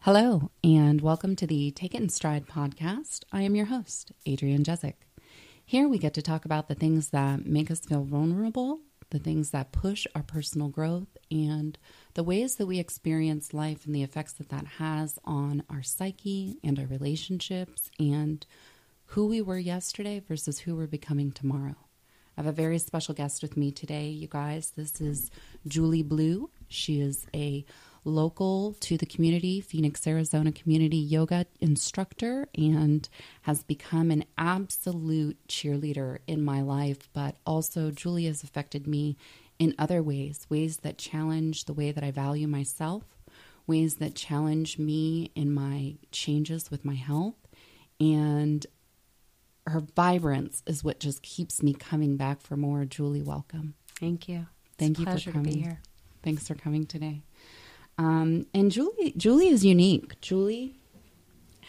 Hello, and welcome to the Take It in Stride podcast. I am your host, Adrienne Jezik. Here we get to talk about the things that make us feel vulnerable, the things that push our personal growth, and the ways that we experience life and the effects that that has on our psyche and our relationships and who we were yesterday versus who we're becoming tomorrow. I have a very special guest with me today, you guys. This is Julie Blew. She is a local to the community, Phoenix, Arizona community yoga instructor, and has become an absolute cheerleader in my life. But also, Julie has affected me in other ways, ways that challenge the way that I value myself, ways that challenge me in my changes with my health. And her vibrance is what just keeps me coming back for more. Julie, welcome. Thank you. Thank you for coming. here. Thanks for coming today. Um, and Julie, Julie is unique. Julie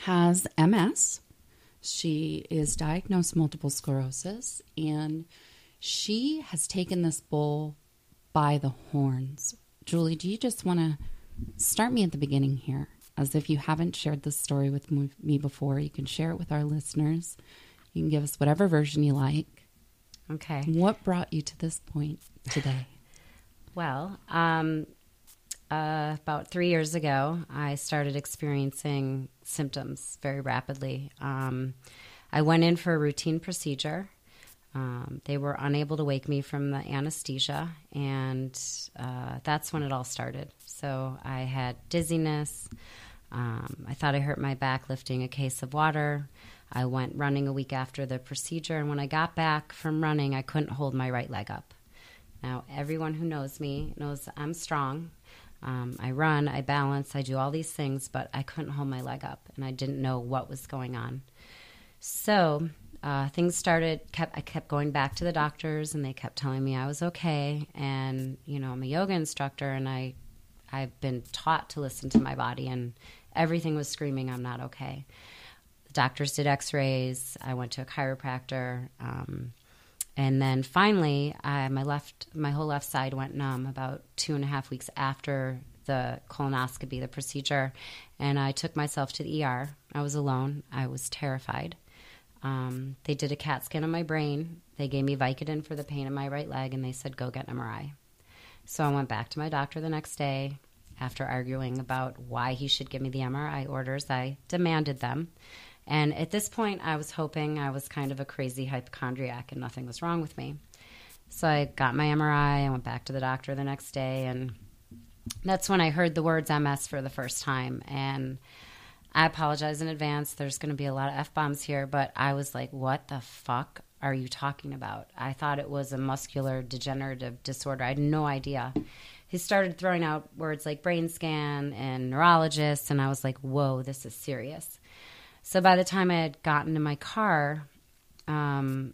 has MS. She is diagnosed multiple sclerosis, and she has taken this bull by the horns. Julie, do you just want to start me at the beginning here? As if you haven't shared this story with me before, you can share it with our listeners. You can give us whatever version you like. Okay. What brought you to this point today? well, um, uh, about three years ago, I started experiencing symptoms very rapidly. Um, I went in for a routine procedure. Um, they were unable to wake me from the anesthesia, and uh, that's when it all started. So I had dizziness. Um, I thought I hurt my back lifting a case of water. I went running a week after the procedure, and when I got back from running, I couldn't hold my right leg up. Now, everyone who knows me knows I'm strong. Um, I run, I balance, I do all these things, but I couldn't hold my leg up, and I didn't know what was going on. So uh, things started. Kept I kept going back to the doctors, and they kept telling me I was okay. And you know, I'm a yoga instructor, and I I've been taught to listen to my body, and everything was screaming I'm not okay doctors did x rays. I went to a chiropractor. Um, and then finally, I, my left, my whole left side went numb about two and a half weeks after the colonoscopy, the procedure. And I took myself to the ER. I was alone. I was terrified. Um, they did a CAT scan of my brain. They gave me Vicodin for the pain in my right leg, and they said, go get an MRI. So I went back to my doctor the next day after arguing about why he should give me the MRI orders. I demanded them. And at this point, I was hoping I was kind of a crazy hypochondriac and nothing was wrong with me. So I got my MRI. I went back to the doctor the next day, and that's when I heard the words MS for the first time. And I apologize in advance. There's going to be a lot of F bombs here, but I was like, what the fuck are you talking about? I thought it was a muscular degenerative disorder. I had no idea. He started throwing out words like brain scan and neurologist, and I was like, whoa, this is serious. So by the time I had gotten to my car, um,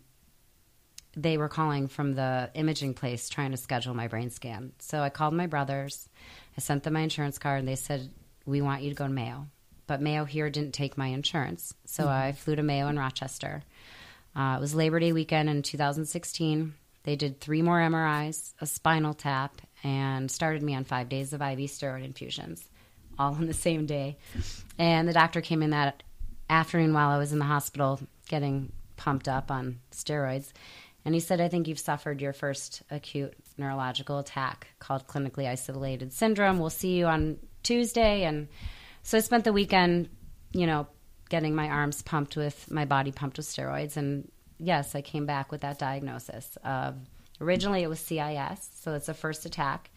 they were calling from the imaging place trying to schedule my brain scan. So I called my brothers. I sent them my insurance card, and they said, We want you to go to Mayo. But Mayo here didn't take my insurance. So mm-hmm. I flew to Mayo in Rochester. Uh, it was Labor Day weekend in 2016. They did three more MRIs, a spinal tap, and started me on five days of IV steroid infusions, all on the same day. And the doctor came in that afternoon while I was in the hospital getting pumped up on steroids. And he said, I think you've suffered your first acute neurological attack called clinically isolated syndrome. We'll see you on Tuesday. And so I spent the weekend, you know, getting my arms pumped with my body pumped with steroids. And yes, I came back with that diagnosis. Uh, originally, it was CIS, so it's a first attack.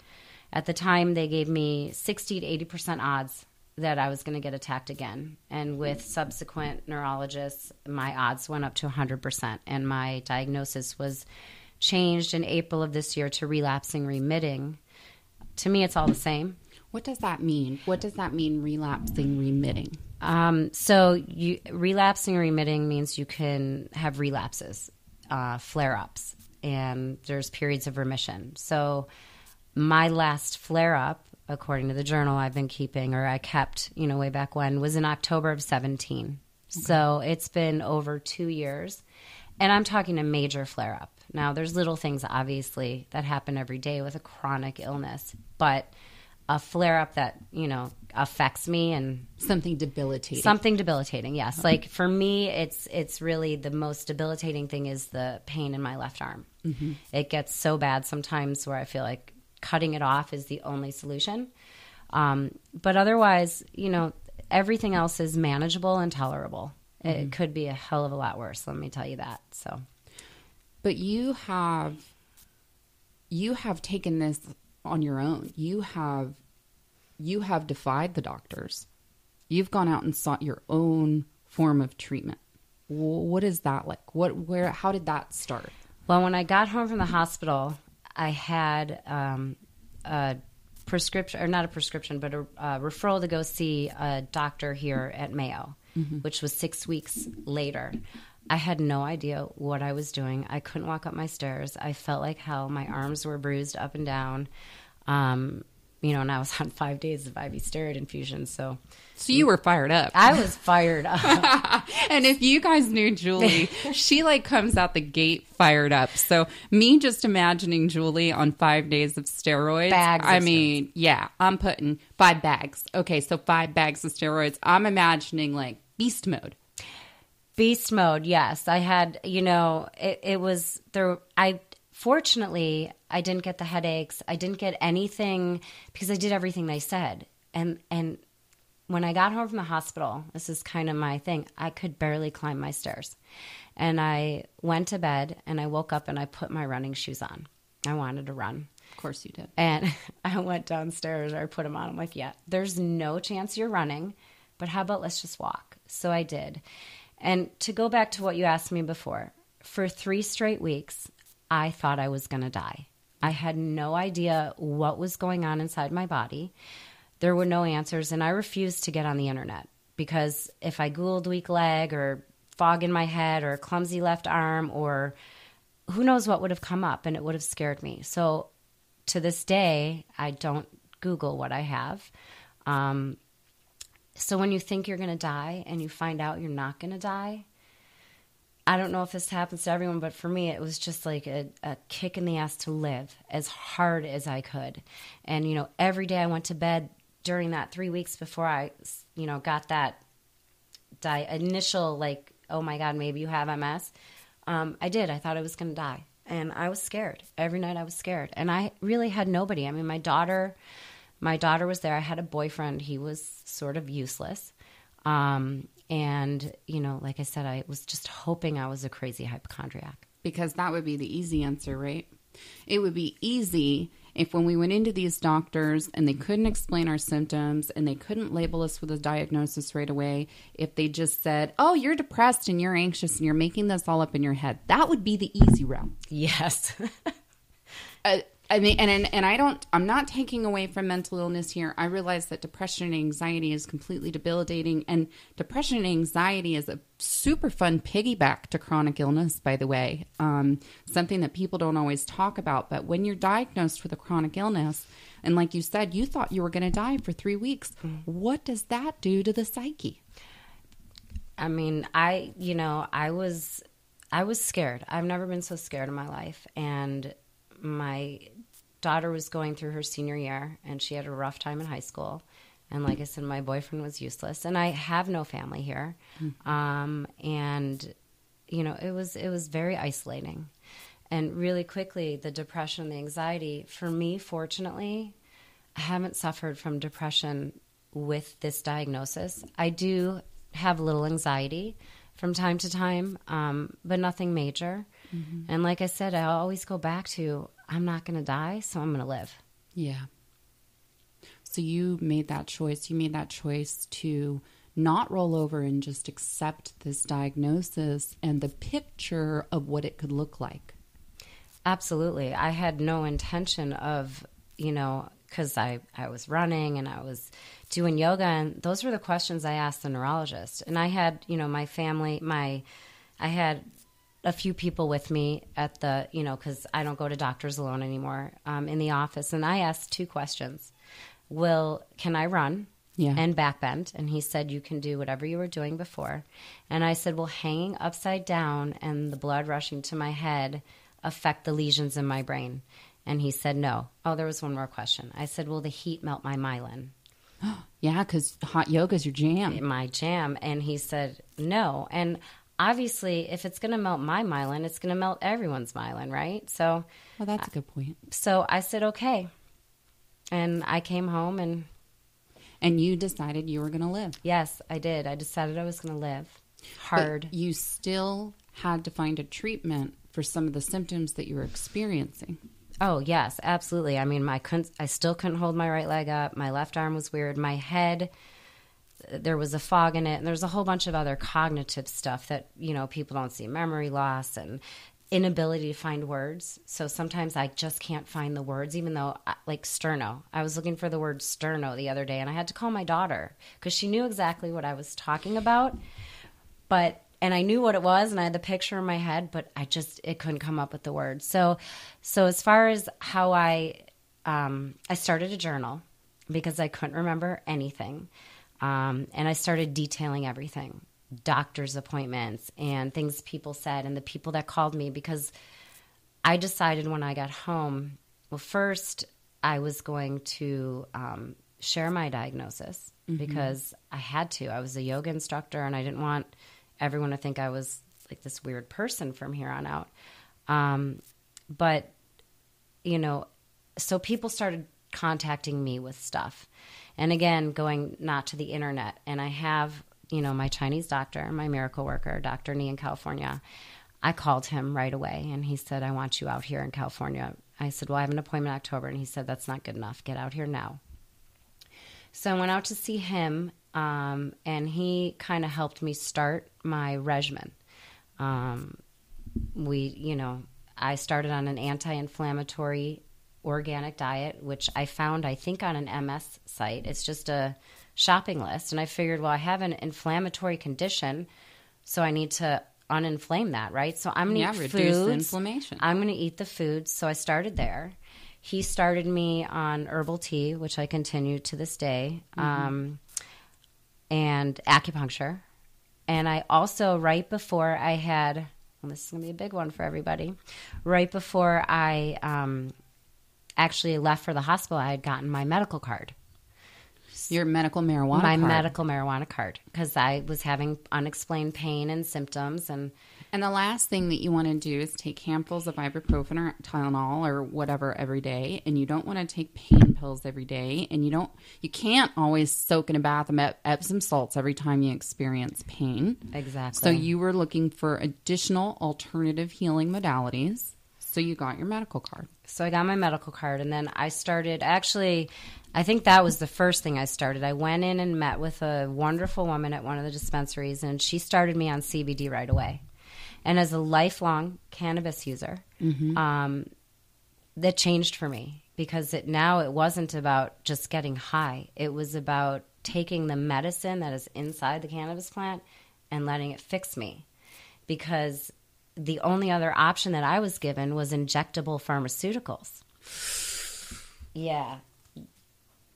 At the time, they gave me 60 to 80% odds that I was going to get attacked again. And with subsequent neurologists, my odds went up to 100%. And my diagnosis was changed in April of this year to relapsing remitting. To me, it's all the same. What does that mean? What does that mean, relapsing remitting? Um, so, you, relapsing remitting means you can have relapses, uh, flare ups, and there's periods of remission. So, my last flare up according to the journal I've been keeping or I kept, you know, way back when, was in October of 17. Okay. So it's been over two years. And I'm talking a major flare up. Now, there's little things, obviously, that happen every day with a chronic illness, but a flare up that you know affects me and something debilitating. something debilitating. Yes, like for me, it's it's really the most debilitating thing is the pain in my left arm. Mm-hmm. It gets so bad sometimes where I feel like cutting it off is the only solution. Um, but otherwise, you know, everything else is manageable and tolerable. It could be a hell of a lot worse. Let me tell you that. So. but you have you have taken this on your own. You have you have defied the doctors. You've gone out and sought your own form of treatment. What is that like? What where how did that start? Well, when I got home from the hospital, I had um, a prescription, or not a prescription, but a, a referral to go see a doctor here at Mayo, which was six weeks later. I had no idea what I was doing. I couldn't walk up my stairs. I felt like hell. My arms were bruised up and down. Um, you know, and I was on five days of IV steroid infusion. So So you were fired up. I was fired up. and if you guys knew Julie, she like comes out the gate fired up. So me just imagining Julie on five days of steroids. Bags I mean, yeah, I'm putting five bags. Okay, so five bags of steroids. I'm imagining like beast mode. Beast mode, yes. I had, you know, it, it was there. I fortunately I didn't get the headaches. I didn't get anything because I did everything they said. And and when I got home from the hospital, this is kind of my thing. I could barely climb my stairs, and I went to bed and I woke up and I put my running shoes on. I wanted to run. Of course you did. And I went downstairs or I put them on. I'm like, yeah, there's no chance you're running, but how about let's just walk? So I did. And to go back to what you asked me before, for three straight weeks, I thought I was going to die. I had no idea what was going on inside my body. There were no answers, and I refused to get on the internet because if I Googled weak leg or fog in my head or clumsy left arm or who knows what would have come up and it would have scared me. So to this day, I don't Google what I have. Um, so when you think you're going to die and you find out you're not going to die, I don't know if this happens to everyone, but for me, it was just like a, a kick in the ass to live as hard as I could. And, you know, every day I went to bed during that three weeks before I, you know, got that di- initial, like, oh my God, maybe you have MS. Um, I did. I thought I was going to die. And I was scared. Every night I was scared. And I really had nobody. I mean, my daughter, my daughter was there. I had a boyfriend. He was sort of useless. Um, and, you know, like I said, I was just hoping I was a crazy hypochondriac. Because that would be the easy answer, right? It would be easy if when we went into these doctors and they couldn't explain our symptoms and they couldn't label us with a diagnosis right away, if they just said, oh, you're depressed and you're anxious and you're making this all up in your head, that would be the easy route. Yes. uh, I mean, and, and and I don't. I'm not taking away from mental illness here. I realize that depression and anxiety is completely debilitating, and depression and anxiety is a super fun piggyback to chronic illness. By the way, um, something that people don't always talk about. But when you're diagnosed with a chronic illness, and like you said, you thought you were going to die for three weeks. What does that do to the psyche? I mean, I, you know, I was, I was scared. I've never been so scared in my life. And my daughter was going through her senior year and she had a rough time in high school. And like I said, my boyfriend was useless and I have no family here. Um, and, you know, it was, it was very isolating. And really quickly, the depression, the anxiety, for me, fortunately, I haven't suffered from depression with this diagnosis. I do have a little anxiety from time to time, um, but nothing major. And like I said, I always go back to I'm not going to die, so I'm going to live. Yeah. So you made that choice. You made that choice to not roll over and just accept this diagnosis and the picture of what it could look like. Absolutely. I had no intention of, you know, because I, I was running and I was doing yoga, and those were the questions I asked the neurologist. And I had, you know, my family, my, I had a few people with me at the, you know, because I don't go to doctors alone anymore um, in the office. And I asked two questions Will, can I run? Yeah. And backbend. And he said, You can do whatever you were doing before. And I said, Well, hanging upside down and the blood rushing to my head affect the lesions in my brain. And he said, no. Oh, there was one more question. I said, will the heat melt my myelin? Yeah, because hot yoga is your jam. My jam. And he said, no. And obviously, if it's going to melt my myelin, it's going to melt everyone's myelin, right? So, Well, that's a good point. so I said, okay. And I came home and And you decided you were going to live. yes, I did. I decided I was going to live But hard. you still had to find a treatment for some of the symptoms that you were experiencing. Oh yes, absolutely. I mean, my couldn't, I still couldn't hold my right leg up. My left arm was weird. My head, there was a fog in it, and there's a whole bunch of other cognitive stuff that you know people don't see: memory loss and inability to find words. So sometimes I just can't find the words, even though like sterno. I was looking for the word sterno the other day, and I had to call my daughter because she knew exactly what I was talking about, but and I knew what it was and I had the picture in my head, but I just it couldn't come up with the words. So so as far as how I um, I started a journal because I couldn't remember anything. Um, and I started detailing everything doctor's appointments and things people said and the people that called me because I decided when I got home, well, first I was going to um, share my diagnosis because I had to. I was a yoga instructor and I didn't want everyone to think I was like this weird person from here on out. Um, but, you know, so people started contacting me with stuff. And again, going not to the internet. And I have, you know, my Chinese doctor, my miracle worker, Dr. Nee in California. I called him right away and he said, I want you out here in California. I said, Well, I have an appointment in October. And he said, That's not good enough. Get out here now. So I went out to see him, um, and he kind of helped me start my regimen. Um, we, you know, I started on an anti inflammatory organic diet, which I found, I think, on an MS site. It's just a shopping list. And I figured, well, I have an inflammatory condition, so I need to uninflame that, right? So I'm going to Yeah, eat reduce the foods. inflammation. I'm going to eat the foods. So I started there. He started me on herbal tea, which I continue to this day, um, and acupuncture. And I also, right before I had, well, this is going to be a big one for everybody, right before I um, actually left for the hospital, I had gotten my medical card Your medical marijuana my card. medical marijuana card because I was having unexplained pain and symptoms and And the last thing that you want to do is take handfuls of ibuprofen or Tylenol or whatever every day, and you don't want to take pain pills every day, and you don't, you can't always soak in a bath of Ep- Epsom salts every time you experience pain. exactly. So you were looking for additional alternative healing modalities. So you got your medical card. so I got my medical card and then I started actually I think that was the first thing I started. I went in and met with a wonderful woman at one of the dispensaries and she started me on CBD right away. And as a lifelong cannabis user, um, that changed for me because it now it wasn't about just getting high. It was about taking the medicine that is inside the cannabis plant and letting it fix me. Because the only other option that I was given was injectable pharmaceuticals. Yeah.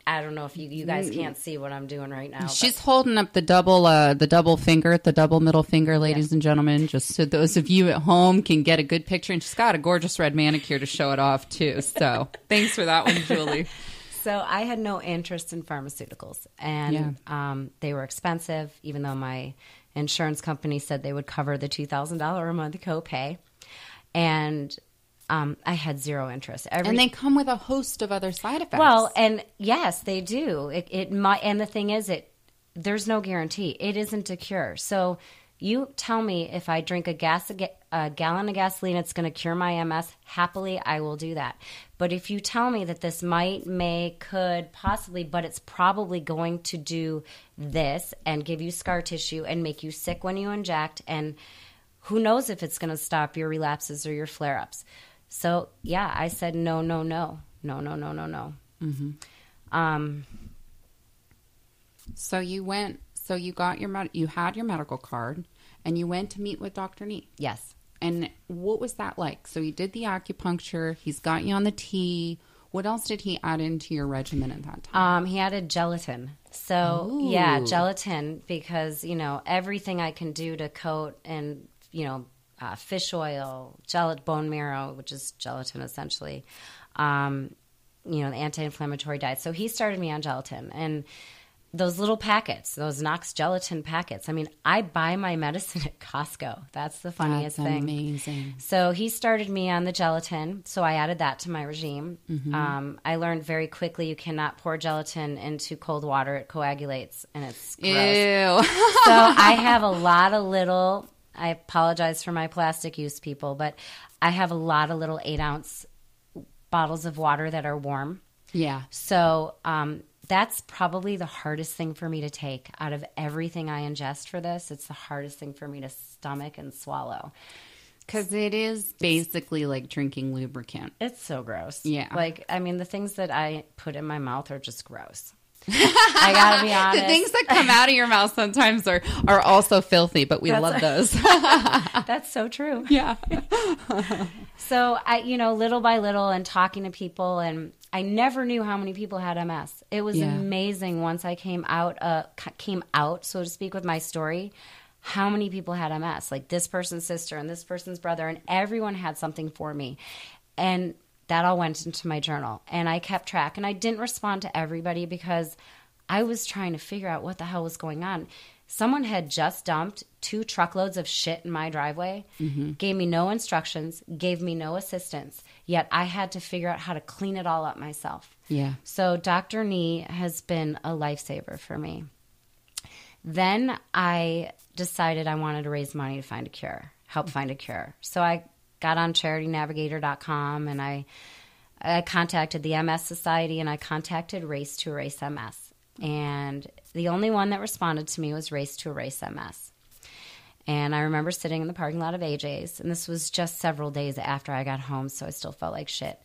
I don't know if you, you guys can't see what I'm doing right now. but- She's holding up the double uh the double finger, the double middle finger, ladies and gentlemen, just so those of you at home can get a good picture. And she's got a gorgeous red manicure to show it off too. So thanks for that one, Julie. So I had no interest in pharmaceuticals, and Yeah. um, they were expensive. Even though my insurance company said they would cover the two thousand dollar a month copay, and um, I had zero interest. Every, And they come with a host of other side effects. well, and yes, they do. It, it might, and the thing is, it there's no guarantee. It isn't a cure. So you tell me if I drink a gas a gallon of gasoline, it's going to cure my MS. Happily, I will do that. But if you tell me that this might, may, could, possibly, but it's probably going to do this and give you scar tissue and make you sick when you inject, and who knows if it's going to stop your relapses or your flare ups. So yeah, I said no, no, no, no, no, no, no, no. Um, so you went. So you got your med- you had your medical card, and you went to meet with Doctor Nee. yes. And what was that like? So he did the acupuncture. He's got you on the tea. What else did he add into your regimen at that time? Um, he added gelatin. So yeah, gelatin because you know everything I can do to coat and you know uh, fish oil, gel bone marrow, which is gelatin essentially. um, you know, the anti-inflammatory diet. So he started me on gelatin and those little packets, those Knox gelatin packets. I mean, I buy my medicine at Costco. That's the funniest That's thing. amazing. So he started me on the gelatin. So I added that to my regime. Um, I learned very quickly you cannot pour gelatin into cold water; it coagulates and it's gross. Ew. so I have a lot of little. I apologize for my plastic use, people, but I have a lot of little eight ounce bottles of water that are warm. yeah. So um, that's probably the hardest thing for me to take out of everything I ingest for this. It's the hardest thing for me to stomach and swallow. Because it is basically like drinking lubricant. It's so gross. Yeah. Like, I mean, the things that I put in my mouth are just gross. I gotta be honest. The things that come out of your mouth sometimes are, are also filthy, but we love those. That's so true. yeah. So I, you know, little by little, and talking to people, and I never knew how many people had MS. It was Yeah. amazing once I came out, uh, came out, so to speak, with my story. How many people had MS? Like this person's sister and this person's brother, and everyone had something for me, and that all went into my journal. And I kept track, and I didn't respond to everybody because I was trying to figure out what the hell was going on. Someone had just dumped two truckloads of shit in my driveway, mm-hmm. gave me no instructions, gave me no assistance, yet I had to figure out how to clean it all up myself. Yeah. So Dr. Nee has been a lifesaver for me. Then I decided I wanted to raise money to find a cure, help mm. find a cure. So I got on charitynavigator.com and I I contacted the MS Society and I contacted Race to Erase MS. And the only one that responded to me was Race to Erase MS. And I remember sitting in the parking lot of AJ's, and this was just several days after I got home, so I still felt like shit.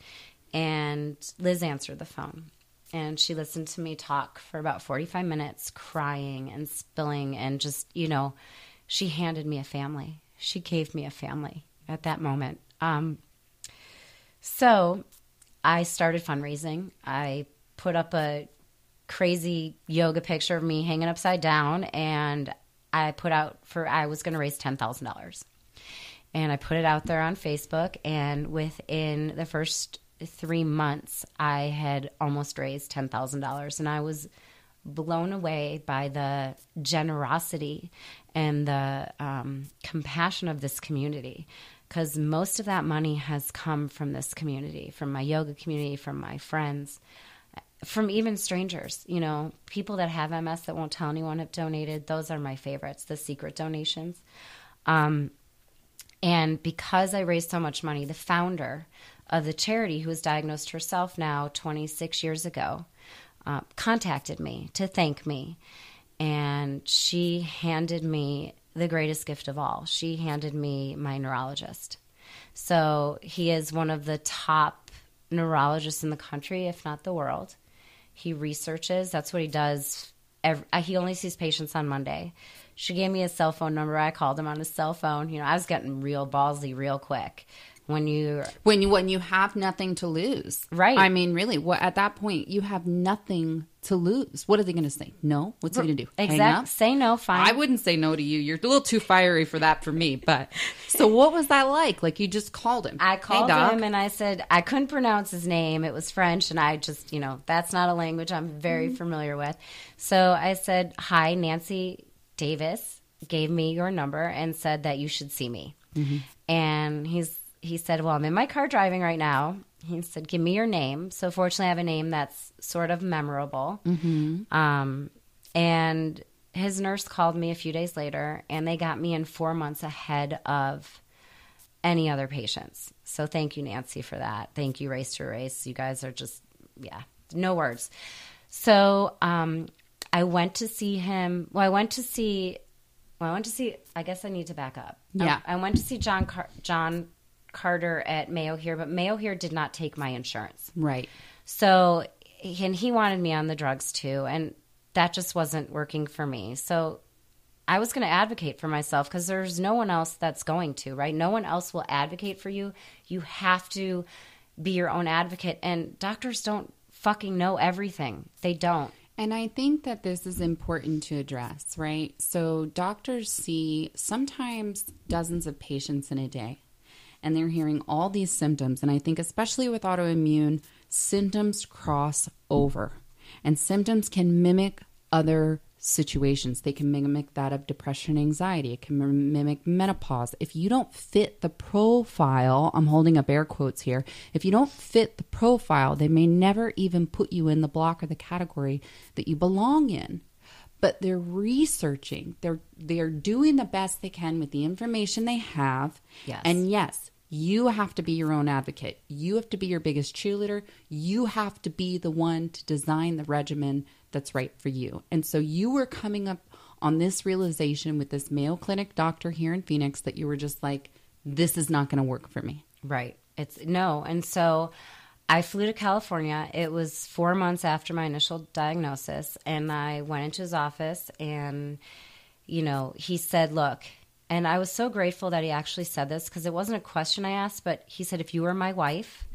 And Liz answered the phone, and she listened to me talk for about 45 minutes, crying and spilling, and just, you know, she handed me a family. She gave me a family at that moment. Um, so I started fundraising. I put up a crazy yoga picture of me hanging upside down and I put out for I was going to raise $10,000. And I put it out there on Facebook and within the first 3 months I had almost raised $10,000 and I was blown away by the generosity and the um, compassion of this community because most of that money has come from this community, from my yoga community, from my friends, from even strangers. You know, people that have MS that won't tell anyone have donated. Those are my favorites, the secret donations. Um, and because I raised so much money, the founder of the charity, who was diagnosed herself now 26 years ago, uh, contacted me to thank me. And she handed me the greatest gift of all. She handed me my neurologist. So he is one of the top neurologists in the country, if not the world. He researches, that's what he does. Every, uh, he only sees patients on Monday. She gave me his cell phone number. I called him on his cell phone. You know, I was getting real ballsy real quick. When you When you when you have nothing to lose, Right. I mean, really, what at that point you have nothing to lose. What are they going to say? No. What's he going to do? exactly say no, fine. I wouldn't say no to you. You're a little too fiery for that for me. But so, what was that like? Like you just called him. I called doc. him and I said I couldn't pronounce his name. It was French, and I just, you know, that's not a language I'm very Mm-hmm. familiar with. So I said, "Hi, Nancy Davis gave me your number and said that you should see me." Mm-hmm. And he's he said, "Well, I'm in my car driving right now." He said, "Give me your name." So fortunately, I have a name that's sort of memorable. Mm-hmm. Um, and his nurse called me a few days later, and they got me in four months ahead of any other patients. So thank you, Nancy, for that. Thank you, Race to Race. You guys are just, yeah, no words. So um, I went to see him. Well, I went to see. Well, I went to see. I guess I need to back up. Yeah. I, I went to see John Car- John Carter at Mayo here, but Mayo here did not take my insurance. Right. So, and he wanted me on the drugs too, and that just wasn't working for me. So, I was going to advocate for myself because there's no one else that's going to, right? No one else will advocate for you. You have to be your own advocate, and doctors don't fucking know everything. They don't. And I think that this is important to address, right? So doctors see sometimes dozens of patients in a day. And they're hearing all these symptoms. And I think, especially with autoimmune, symptoms cross over, and symptoms can mimic other situations. They can mimic that of depression, anxiety. It can mimic menopause. If you don't fit the profile, I'm holding up air quotes here. If you don't fit the profile, they may never even put you in the block or the category that you belong in. But they're researching. They're they're doing the best they can with the information they have. Yes. And yes, you have to be your own advocate. You have to be your biggest cheerleader. You have to be the one to design the regimen that's right for you. And so you were coming up on this realization with this Mayo Clinic doctor here in Phoenix that you were just like, this is not going to work for me. Right. It's no. And so I flew to California. It was four months after my initial diagnosis. And I went into his office and, you know, he said, look, and I was so grateful that he actually said this because it wasn't a question I asked, but he said, if you were my wife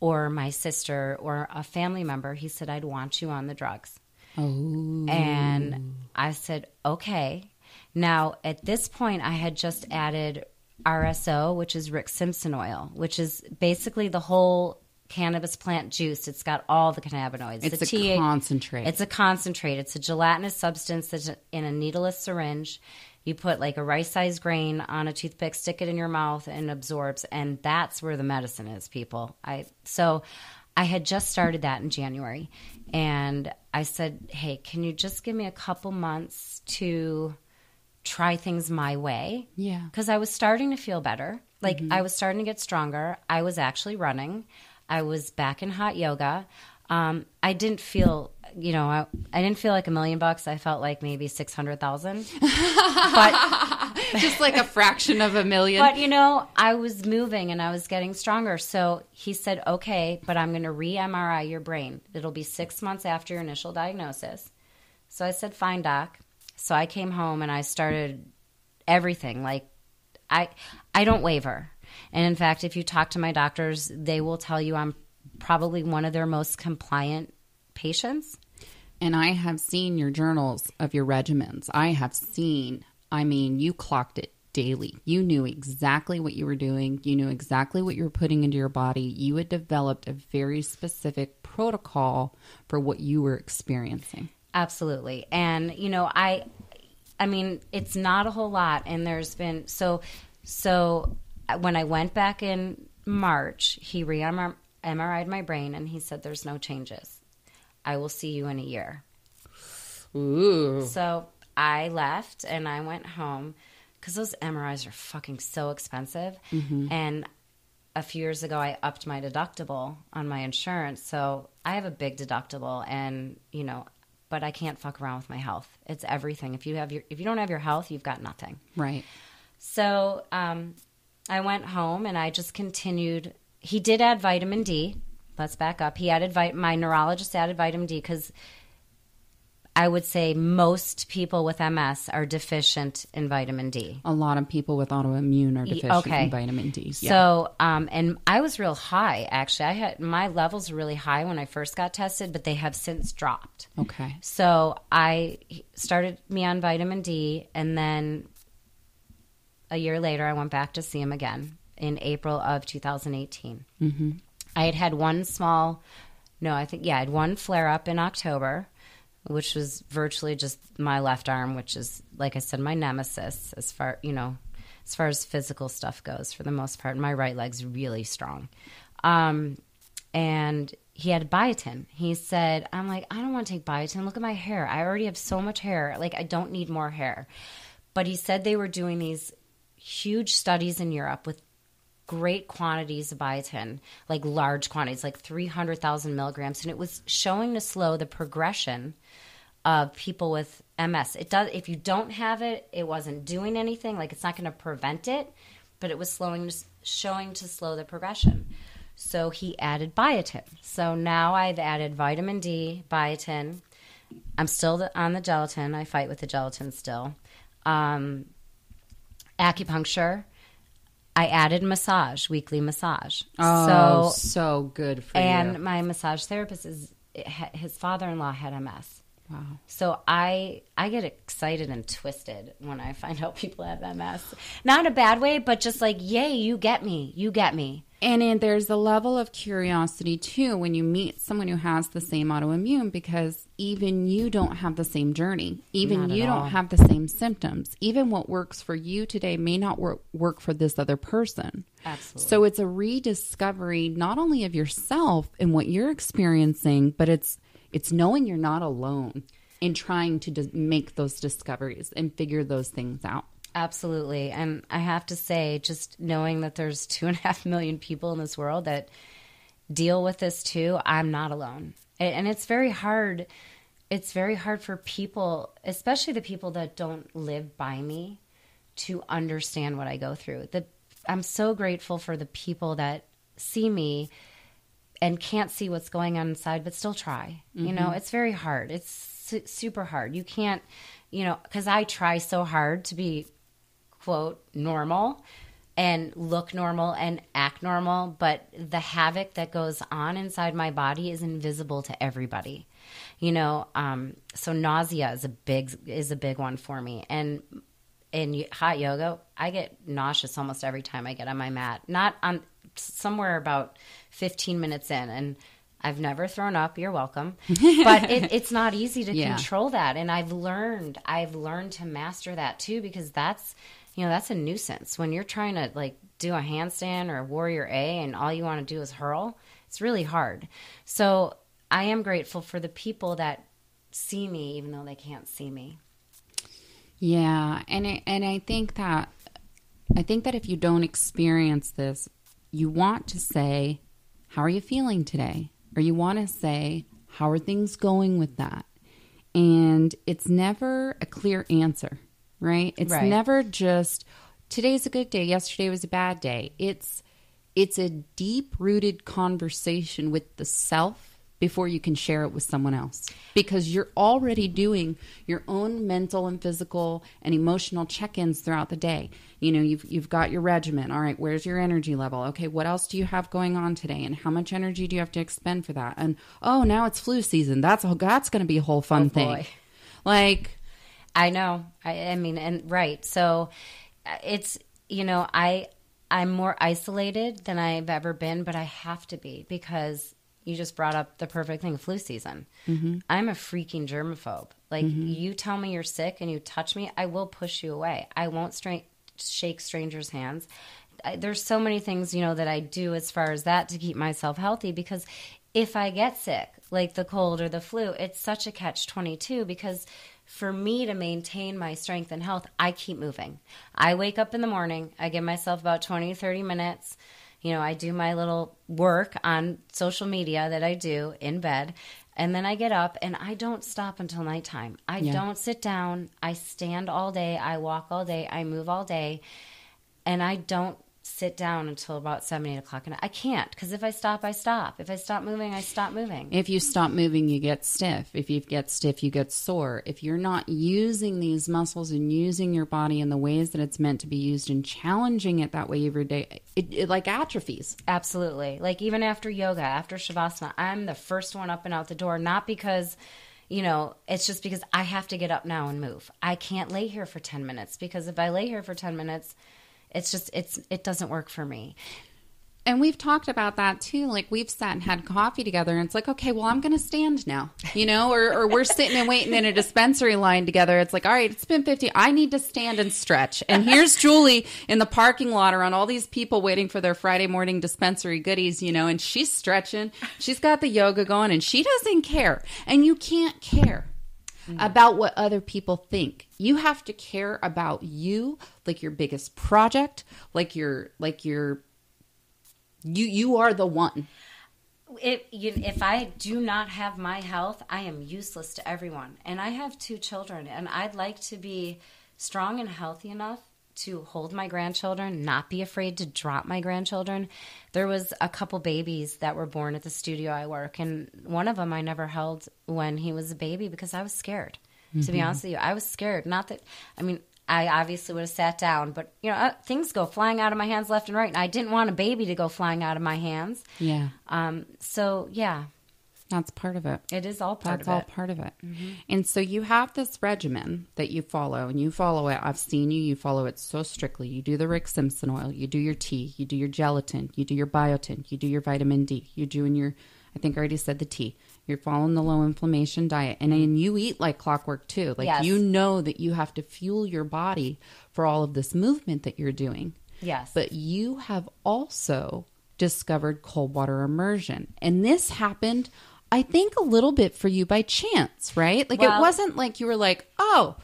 or my sister or a family member, he said, I'd want you on the drugs. Oh. And I said, okay. Now, at this point, I had just added RSO, which is Rick Simpson oil, which is basically the whole cannabis plant juice. It's got all the cannabinoids. It's the a concentrate. It's a concentrate. It's a gelatinous substance that's in a needleless syringe. You put like a rice sized grain on a toothpick, stick it in your mouth, and absorbs. And that's where the medicine is, people. I so I had just started that in January, and I said, "Hey, can you just give me a couple months to try things my way?" Yeah. because I was starting to feel better. Like I was starting to get stronger. I was actually running. I was back in hot yoga. Um, I didn't feel, you know, I, I didn't feel like a million bucks. I felt like maybe six hundred thousand. but just like a fraction of a million. but you know, I was moving and I was getting stronger. So he said, "Okay, but I'm going to re-MRI your brain. It'll be six months after your initial diagnosis." So I said, "Fine, doc." So I came home and I started everything. Like I, I don't waver. And in fact, if you talk to my doctors, they will tell you I'm probably one of their most compliant patients. And I have seen your journals of your regimens. I have seen, I mean, you clocked it daily. You knew exactly what you were doing. You knew exactly what you were putting into your body. You had developed a very specific protocol for what you were experiencing. Absolutely. And you know, I I mean, it's not a whole lot and there's been so so uh, when I went back in March, he re-MRI'd my brain and he said there's no changes. I will see you in a year. Ooh. So I left and I went home because those MRIs are fucking so expensive. And a few years ago, I upped my deductible on my insurance. So I have a big deductible, and you know, but I can't fuck around with my health. It's everything. If you have your, if you don't have your health, you've got nothing. Right. So um, I went home and I just continued. He did add vitamin D. Let's back up. He added vit- my neurologist added vitamin D because I would say most people with MS are deficient in vitamin D. A lot of people with autoimmune are deficient okay. in vitamin D. Yeah. So, um, and I was real high actually. I had my levels were really high when I first got tested, but they have since dropped. okay. So I started me on vitamin D, and then a year later, I went back to see him again in April of 2018. Mm-hmm. I had had one small, no, I think, yeah, I had one flare up in October, which was virtually just my left arm, which is, like I said, my nemesis as far, you know, as far as physical stuff goes for the most part. My right leg's really strong. Um, and he had biotin. He said, I'm like, I don't want to take biotin. Look at my hair. I already have so much hair. Like, I don't need more hair. But he said they were doing these huge studies in Europe with great quantities of biotin, like large quantities, like 300,000 milligrams. And it was showing to slow the progression of people with MS. It does, if you don't have it, it wasn't doing anything. Like, it's not going to prevent it, but it was slowing, showing to slow the progression. So he added biotin. So now I've added vitamin D, biotin. I'm still on the gelatin. I fight with the gelatin still. Um, acupuncture. I added massage, weekly massage. Oh, so so good for and you. And my massage therapist is his father-in-law had MS. Wow. So I I get excited and twisted when I find out people have MS. Not in a bad way, but just like, yay, you get me. You get me. And then there's a level of curiosity too when you meet someone who has the same autoimmune because even you don't have the same journey. Even you all. don't have the same symptoms. Even what works for you today may not work, work for this other person. Absolutely. So it's a rediscovery not only of yourself and what you're experiencing, but it's it's knowing you're not alone in trying to dis- make those discoveries and figure those things out. Absolutely. And I have to say, just knowing that there's two and a half million people in this world that deal with this too, I'm not alone. And it's very hard. It's very hard for people, especially the people that don't live by me, to understand what I go through. The, I'm so grateful for the people that see me and can't see what's going on inside, but still try. You know, mm-hmm. it's very hard. It's su- super hard. You can't, you know, because I try so hard to be, quote, normal and look normal and act normal, but the havoc that goes on inside my body is invisible to everybody. You know, um, so nausea is a big is a big one for me, and in hot yoga, I get nauseous almost every time I get on my mat. Not on somewhere about 15 minutes in, and I've never thrown up. You're welcome, but it, it's not easy to Yeah. control that. And I've learned, I've learned to master that too, because that's, you know, that's a nuisance when you're trying to like do a handstand or a warrior A, and all you want to do is hurl. It's really hard. So I am grateful for the people that see me, even though they can't see me. Yeah, and I, and I think that I think that if you don't experience this, you want to say, "How are you feeling today?" or you want to say, "How are things going with that?" And it's never a clear answer, right? It's Right. never just today's a good day, yesterday was a bad day. It's it's a deep-rooted conversation with the self before you can share it with someone else because you're already doing your own mental and physical and emotional check-ins throughout the day. You know, you've you've got your regimen. All right, where's your energy level? Okay, what else do you have going on today and how much energy do you have to expend for that? And oh, now it's flu season. That's a, that's going to be a whole fun Oh, thing. Like I know. I, I mean, and right. So uh, it's you know, I I'm more isolated than I've ever been, but I have to be because you just brought up the perfect thing, flu season. I'm a freaking germaphobe. Like you tell me you're sick and you touch me, I will push you away. I won't stra- shake strangers' hands. I, there's so many things you know that I do as far as that to keep myself healthy because if I get sick, like the cold or the flu, it's such a catch 22 because for me to maintain my strength and health, I keep moving. I wake up in the morning, I give myself about 20 30 minutes. You know, I do my little work on social media that I do in bed. And then I get up and I don't stop until nighttime. I Yeah. don't sit down. I stand all day. I walk all day. I move all day and I don't sit down until about seven, eight o'clock. And I can't because if I stop, I stop. If I stop moving, I stop moving. If you stop moving, you get stiff. If you get stiff, you get sore. If you're not using these muscles and using your body in the ways that it's meant to be used and challenging it that way every day, it, it like atrophies. Absolutely. Like even after yoga, after shavasana, I'm the first one up and out the door, not because, you know, it's just because I have to get up now and move. I can't lay here for 10 minutes because if I lay here for 10 minutes, it's just it's it doesn't work for me. And we've talked about that too. Like we've sat and had coffee together, and it's like, okay, well, I'm going to stand now, you know, or, or we're sitting and waiting in a dispensary line together. It's like, all right, it's been 50. I need to stand and stretch. And here's Julie in the parking lot around all these people waiting for their Friday morning dispensary goodies, you know, and she's stretching. She's got the yoga going, and she doesn't care. And you can't care Mm-hmm. about what other people think. You have to care about you, like your biggest project, like your like your you you are the one. If you, if I do not have my health, I am useless to everyone. And I have two children, and I'd like to be strong and healthy enough to hold my grandchildren, not be afraid to drop my grandchildren. There was a couple babies that were born at the studio I work, and one of them I never held when he was a baby because I was scared. To be honest with you, I was scared. Not that I mean, I obviously would have sat down, but you know, uh, things go flying out of my hands left and right, and I didn't want a baby to go flying out of my hands. Yeah. Um, so yeah, That's part of it. It is all part That's of all it. part of it. Mm-hmm. And so you have this regimen that you follow, and you follow it. I've seen you. You follow it so strictly. You do the Rick Simpson oil. You do your tea. You do your gelatin. You do your biotin. You do your vitamin D. You're doing your. I think I already said the tea. You're following the low inflammation diet, and then you eat like clockwork too. Like Yes. you know that you have to fuel your body for all of this movement that you're doing. Yes. But you have also discovered cold water immersion. And this happened, I think, a little bit for you by chance, right? Like it wasn't like you were like, oh,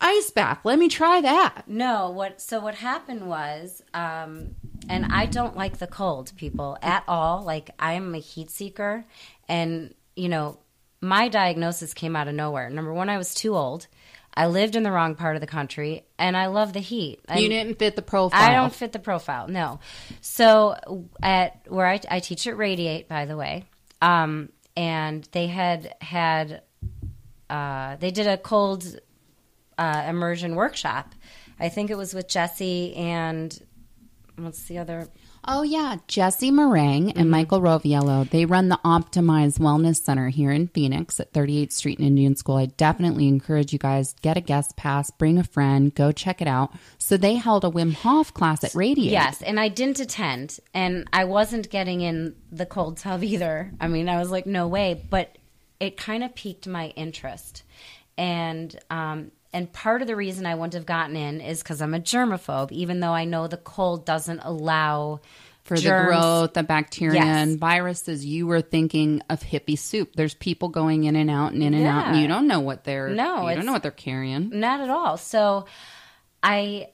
ice bath, let me try that. No, what so what happened was um and I don't like the cold, people, at all. Like I'm a heat seeker and you know, my diagnosis came out of nowhere. Number 1, I was too old. I lived in the wrong part of the country and I love the heat. You didn't fit the profile. I don't fit the profile. No. So at where I, I teach at Radiate, by the way, um, and they had had uh, they did a cold uh, immersion workshop. I think it was with Jesse and what's the other? Oh yeah, Jesse Meringue and Michael Roviello. They run the Optimize Wellness Center here in Phoenix at 38th Street and Indian School. I definitely encourage you guys get a guest pass, bring a friend, go check it out. So they held a Wim Hof class at Radiate. Yes, and I didn't attend, and I wasn't getting in the cold tub either. I mean, I was like, no way. But it kind of piqued my interest, and um, and part of the reason I wouldn't have gotten in is because I'm a germaphobe, even though I know the cold doesn't allow for the growth, the bacteria Yes. and viruses. You were thinking of hippie soup. There's people going in and out and in and out, and you don't know what they're No, you don't know what they're carrying. not at all. So I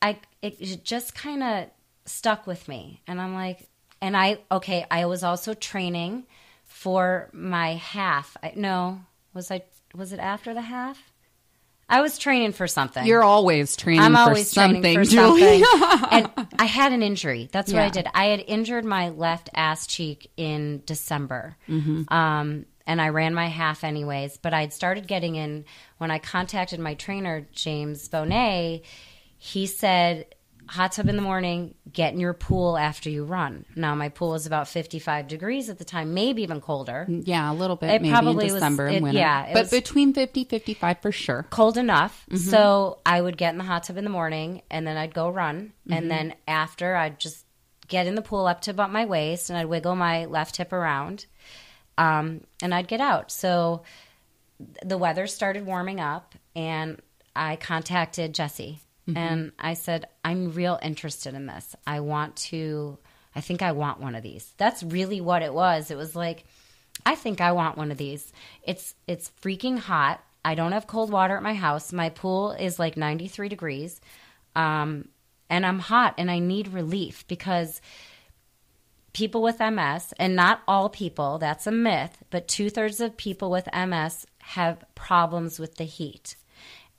I it just kind of stuck with me and I'm like and I okay, I was also training for my half. I, no, was I was it after the half? I was training for something. You're always training I'm for always something, training for Julie. something. and I had an injury. That's what Yeah. I did. I had injured my left ass cheek in December. Um, and I ran my half anyways, but I'd started getting in when I contacted my trainer, James Bonet. He said, Hot tub in the morning, get in your pool after you run. Now, my pool was about 55 degrees at the time, maybe even colder. yeah, a little bit It maybe probably in was- December it- and winter. yeah, but was- between 50 55 for sure. cold enough. So I would get in the hot tub in the morning and then I'd go run. And then after, I'd just get in the pool up to about my waist and I'd wiggle my left hip around um, and I'd get out. So the weather started warming up and I contacted Jesse and I said, I'm real interested in this. I want to, I think I want one of these. That's really what it was. It was like, I think I want one of these. It's it's freaking hot. I don't have cold water at my house. My pool is like 93 degrees. Um, and I'm hot and I need relief because people with MS, and not all people, that's a myth, but two thirds of people with MS have problems with the heat.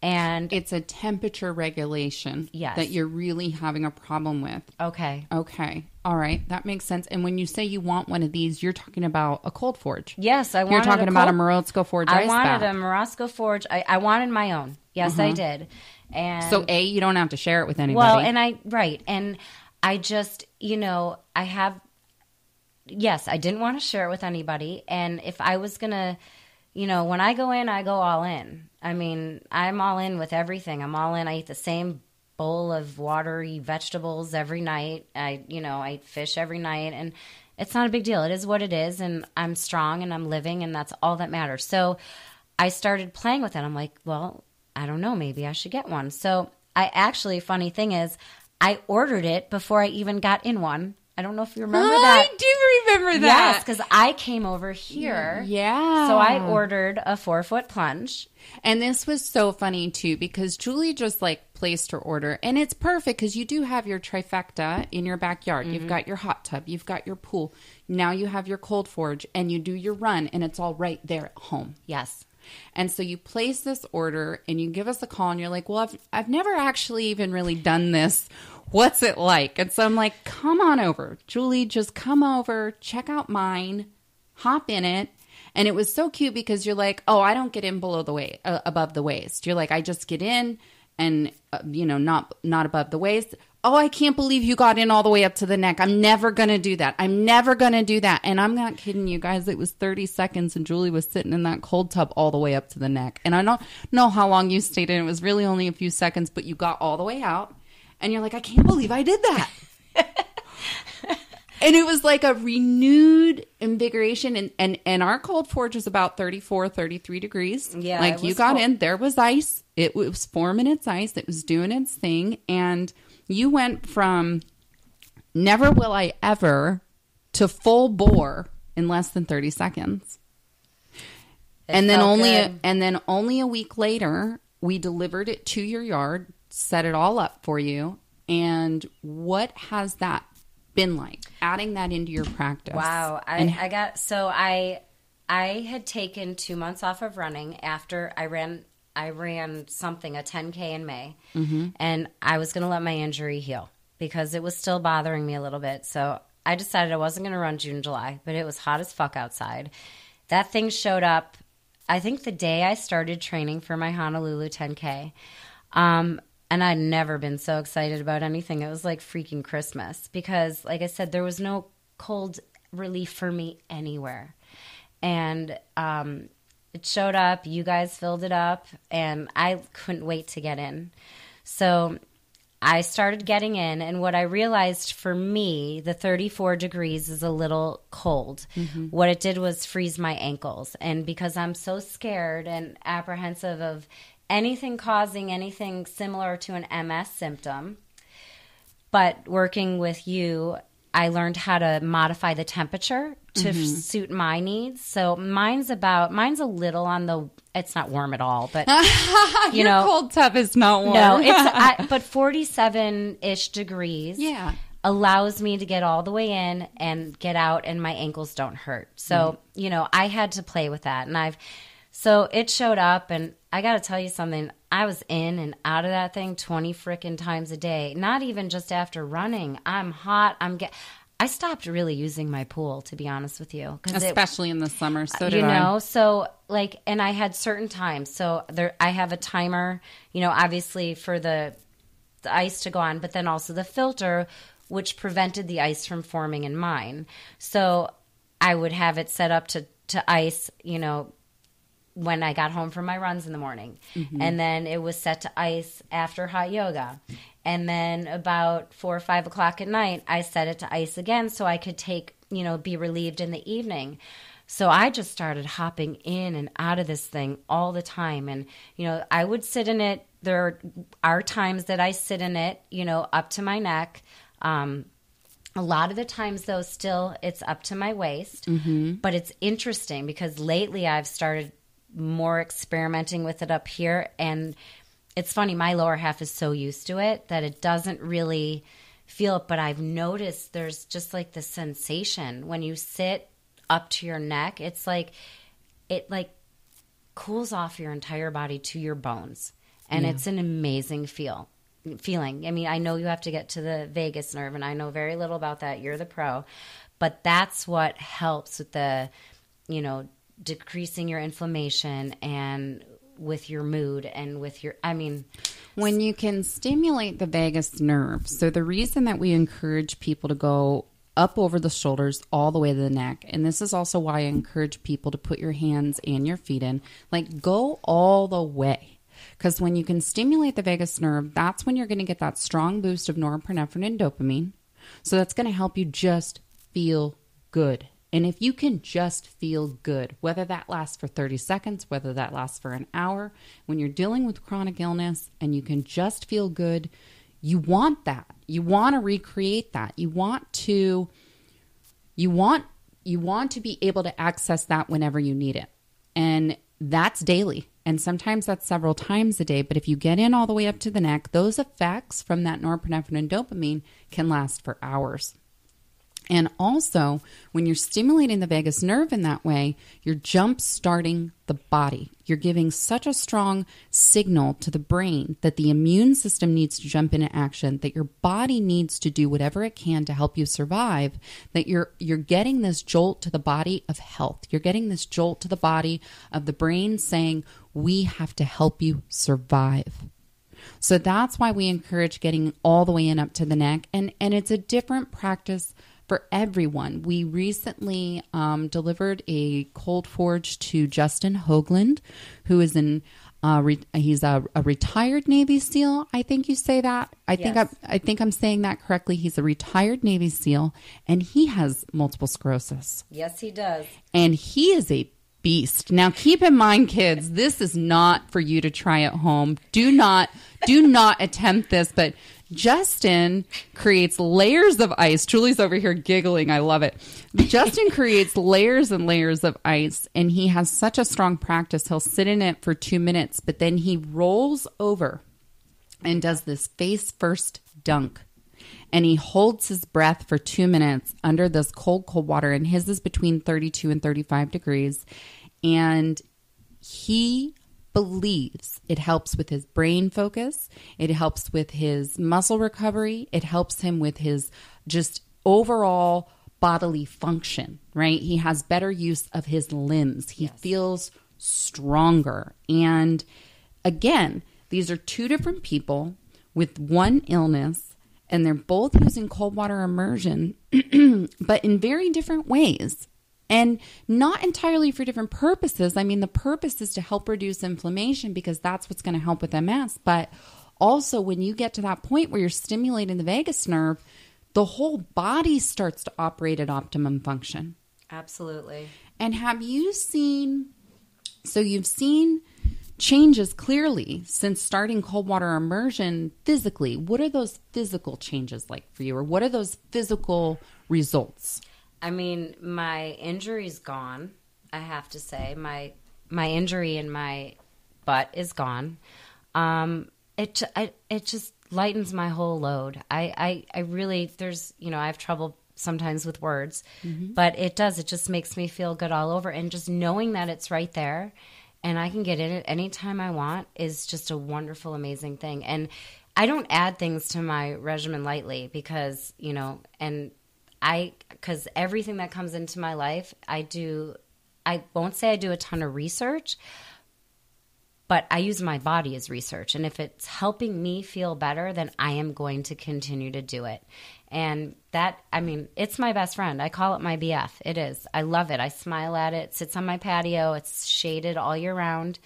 And It's a temperature regulation Yes. that you're really having a problem with. okay. Okay. All right. That makes sense. And when you say you want one of these, you're talking about a cold forge. Yes, I wanted You're talking about a cold- Morozko Forge I wanted bath. a Morozko Forge. I, I wanted my own. Yes, I uh-huh. did. And so A, you don't have to share it with anybody. Well, and I right, and I just you know I have. Yes, I didn't want to share it with anybody, and if I was gonna, you know, when I go in, I go all in. I mean, I'm all in with everything. I'm all in. I eat the same bowl of watery vegetables every night. I, you know, I fish every night, and it's not a big deal. It is what it is, and I'm strong and I'm living, and that's all that matters. So, I started playing with it. I'm like, well, I don't know, maybe I should get one. So I actually, funny thing is, I ordered it before I even got in one. I don't know if you remember that. I do remember that. Yes, because I came over here. Yeah. So I ordered a four foot plunge. And this was so funny too because Julie just like placed her order and it's perfect because you do have your trifecta in your backyard. Mm-hmm. You've got your hot tub, you've got your pool. Now you have your cold forge and you do your run and it's all right there at home. Yes. And so you place this order and you give us a call and you're like, "Well, I've I've never actually even really done this. What's it like?" And so I'm like, "Come on over. Julie, just come over, check out mine, hop in it." And it was so cute because you're like, "Oh, I don't get in below the waist, uh, above the waist." You're like, "I just get in and uh, you know, not not above the waist." oh, I can't believe you got in all the way up to the neck. I'm never going to do that. I'm never going to do that. And I'm not kidding you guys. It was 30 seconds and Julie was sitting in that cold tub all the way up to the neck. And I don't know how long you stayed in. It was really only a few seconds, but you got all the way out and you're like, I can't believe I did that. and it was like a renewed invigoration and, and and our cold forge was about 34 33 degrees Yeah, like you got cold. in there was ice it was forming its ice it was doing its thing and you went from never will i ever to full bore in less than 30 seconds It and then only good. and then only a week later we delivered it to your yard set it all up for you and what has that been like adding that into your practice Wow, I, And- I got so I I had taken two months off of running after I ran I ran something a 10k in May, Mm-hmm. and I was going to let my injury heal because it was still bothering me a little bit. So I decided I wasn't going to run June July, but it was hot as fuck outside. That thing showed up. I think the day I started training for my Honolulu 10k. Um, and I'd never been so excited about anything. It was like freaking Christmas because, like I said, there was no cold relief for me anywhere. And um, it showed up, you guys filled it up, and I couldn't wait to get in. So I started getting in, and what I realized for me, the 34 degrees is a little cold. What it did was freeze my ankles. And because I'm so scared and apprehensive of anything causing anything similar to an MS symptom, but working with you, I learned how to modify the temperature to f- mm-hmm. suit my needs. So mine's about mine's a little on the it's not warm at all, but you your know cold tub is not warm no, it's I, but 47 ish degrees. Yeah. Allows me to get all the way in and get out, and my ankles don't hurt. So, mm. you know, I had to play with that. And I've, so it showed up, and I got to tell you something. I was in and out of that thing 20 frickin' times a day. Not even just after running. I'm hot. I'm get. I stopped really using my pool, to be honest with you. Because it, especially in the summer so uh, did you I. know so like and i had certain times so there i have a timer you know obviously for the the ice to go on but then also the filter which prevented the ice from forming in mine so i would have it set up to to ice you know when I got home from my runs in the morning. And then it was set to ice after hot yoga. And then about four or five o'clock at night, I set it to ice again so I could take, you know, be relieved in the evening. So I just started hopping in and out of this thing all the time. And, you know, I would sit in it. There are times that I sit in it, you know, up to my neck. Um, a lot of the times, though, still it's up to my waist. Mm-hmm. But it's interesting because lately I've started more experimenting with it up here. And it's funny, my lower half is so used to it that it doesn't really feel it. But I've noticed there's just like the sensation when you sit up to your neck. It's like, it like cools off your entire body to your bones. And it's an amazing feel feeling. I mean, I know you have to get to the vagus nerve and I know very little about that. You're the pro. But that's what helps with the, you know, decreasing your inflammation and with your mood and with your I mean, when you can stimulate the vagus nerve. So the reason that we encourage people to go up over the shoulders all the way to the neck, and this is also why I encourage people to put your hands and your feet in, like go all the way. Because when you can stimulate the vagus nerve, that's when you're going to get that strong boost of norepinephrine and dopamine. So that's going to help you just feel good. And if you can just feel good, whether that lasts for 30 seconds, whether that lasts for an hour, when you're dealing with chronic illness and you can just feel good, you want that. You want to recreate that. You want to you want you want to be able to access that whenever you need it. And that's daily. And sometimes that's several times a day. But if you get in all the way up to the neck, those effects from that norepinephrine and dopamine can last for hours. And also, when you're stimulating the vagus nerve in that way, you're jump starting the body. You're giving such a strong signal to the brain that the immune system needs to jump into action, that your body needs to do whatever it can to help you survive, that you're you're getting this jolt to the body of health. You're getting this jolt to the body of the brain saying, "We have to help you survive." So that's why we encourage getting all the way in up to the neck. And, and it's a different practice for everyone. We recently um, delivered a cold forge to Justin Hoagland, who is in. Uh, re- he's a, a, retired Navy SEAL. I think you say that. I think Yes. I, I think I'm saying that correctly. He's a retired Navy SEAL, and he has multiple sclerosis Yes, he does. and he is a beast. Now keep in mind kids, this is not for you to try at home. Do not do not attempt this, but Justin creates layers of ice. Julie's over here giggling. I love it. Justin creates layers and layers of ice, and he has such a strong practice. He'll sit in it for two minutes, but then he rolls over and does this face first dunk. And he holds his breath for two minutes under this cold, cold water. And his is between 32 and 35 degrees. And he believes it helps with his brain focus, it helps with his muscle recovery, it helps him with his just overall bodily function, right? He has better use of his limbs. He feels stronger. And again, these are two different people with one illness, and they're both using cold water immersion, but in very different ways. And not entirely for different purposes. I mean, the purpose is to help reduce inflammation because that's what's going to help with MS. But also, when you get to that point where you're stimulating the vagus nerve, the whole body starts to operate at optimum function. Absolutely. And have you seen? So you've seen changes clearly since starting cold water immersion physically. What are those physical changes like for you, or what are those physical results? I mean, my injury's gone. I have to say, my my injury in my butt is gone. Um, it I, it just lightens my whole load. I, I I really there's you know I have trouble sometimes with words, but it does. It just makes me feel good all over, and just knowing that it's right there, and I can get in it anytime I want is just a wonderful, amazing thing. And I don't add things to my regimen lightly because you know and I because everything that comes into my life, I do. I won't say I do a ton of research, but I use my body as research. And if it's helping me feel better, then I am going to continue to do it. And that, I mean, it's my best friend. I call it my BF. It is. I love it. I smile at it. It sits on my patio. It's shaded all year round.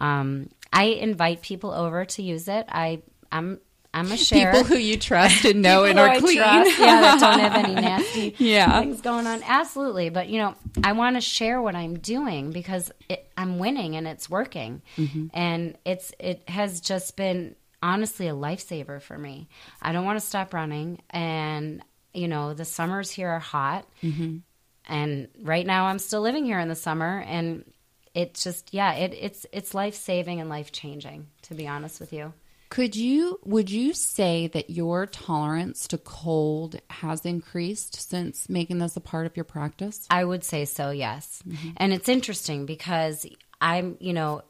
Um, I invite people over to use it. I, I'm, I'm a sharer. People who you trust and know and are I clean. trust, yeah, that don't have any nasty Yeah. things going on. Absolutely, but you know, I want to share what I'm doing because it, I'm winning and it's working, Mm-hmm. and it's it has just been honestly a lifesaver for me. I don't want to stop running, and you know, the summers here are hot, Mm-hmm. and right now I'm still living here in the summer, and it's just yeah, it, it's it's life saving and life changing. To be honest with you. Could you would you say that your tolerance to cold has increased since making this a part of your practice? I would say so, yes. Mm-hmm. And it's interesting because I'm, you know,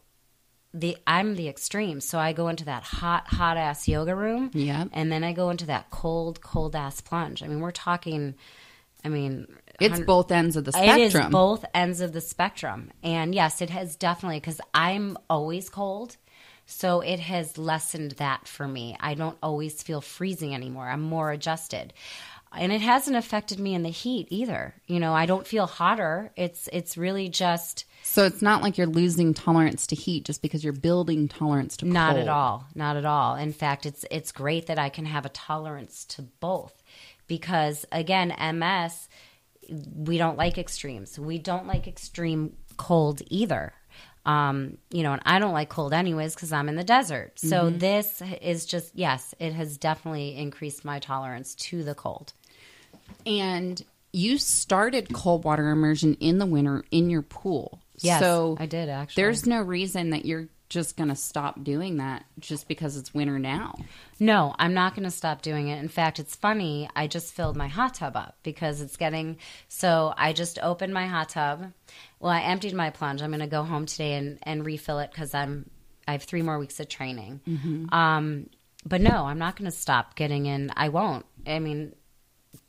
the I'm the extreme. So I go into that hot, hot ass yoga room. Yep. And then I go into that cold, cold ass plunge. I mean, we're talking I mean It's both ends of the It is spectrum. both ends of the spectrum. And yes, it has definitely because I'm always cold. So it has lessened that for me. I don't always feel freezing anymore. I'm more adjusted. And it hasn't affected me in the heat either. You know, I don't feel hotter. It's it's really just So it's not like you're losing tolerance to heat just because you're building tolerance to Not cold. at all. Not at all. In fact, it's it's great that I can have a tolerance to both because again, MS we don't like extremes. We don't like extreme cold either. Um, you know, and I don't like cold anyways because I'm in the desert. So this is just yes, it has definitely increased my tolerance to the cold. And you started cold water immersion in the winter in your pool. Yes, so I did actually. There's no reason that you're just going to stop doing that just because it's winter now. No, I'm not going to stop doing it. In fact, it's funny. I just filled my hot tub up because it's getting so. I just opened my hot tub. Well, I emptied my plunge. I'm going to go home today and, and refill it because I'm I have three more weeks of training. Um, but no, I'm not going to stop getting in. I won't. I mean,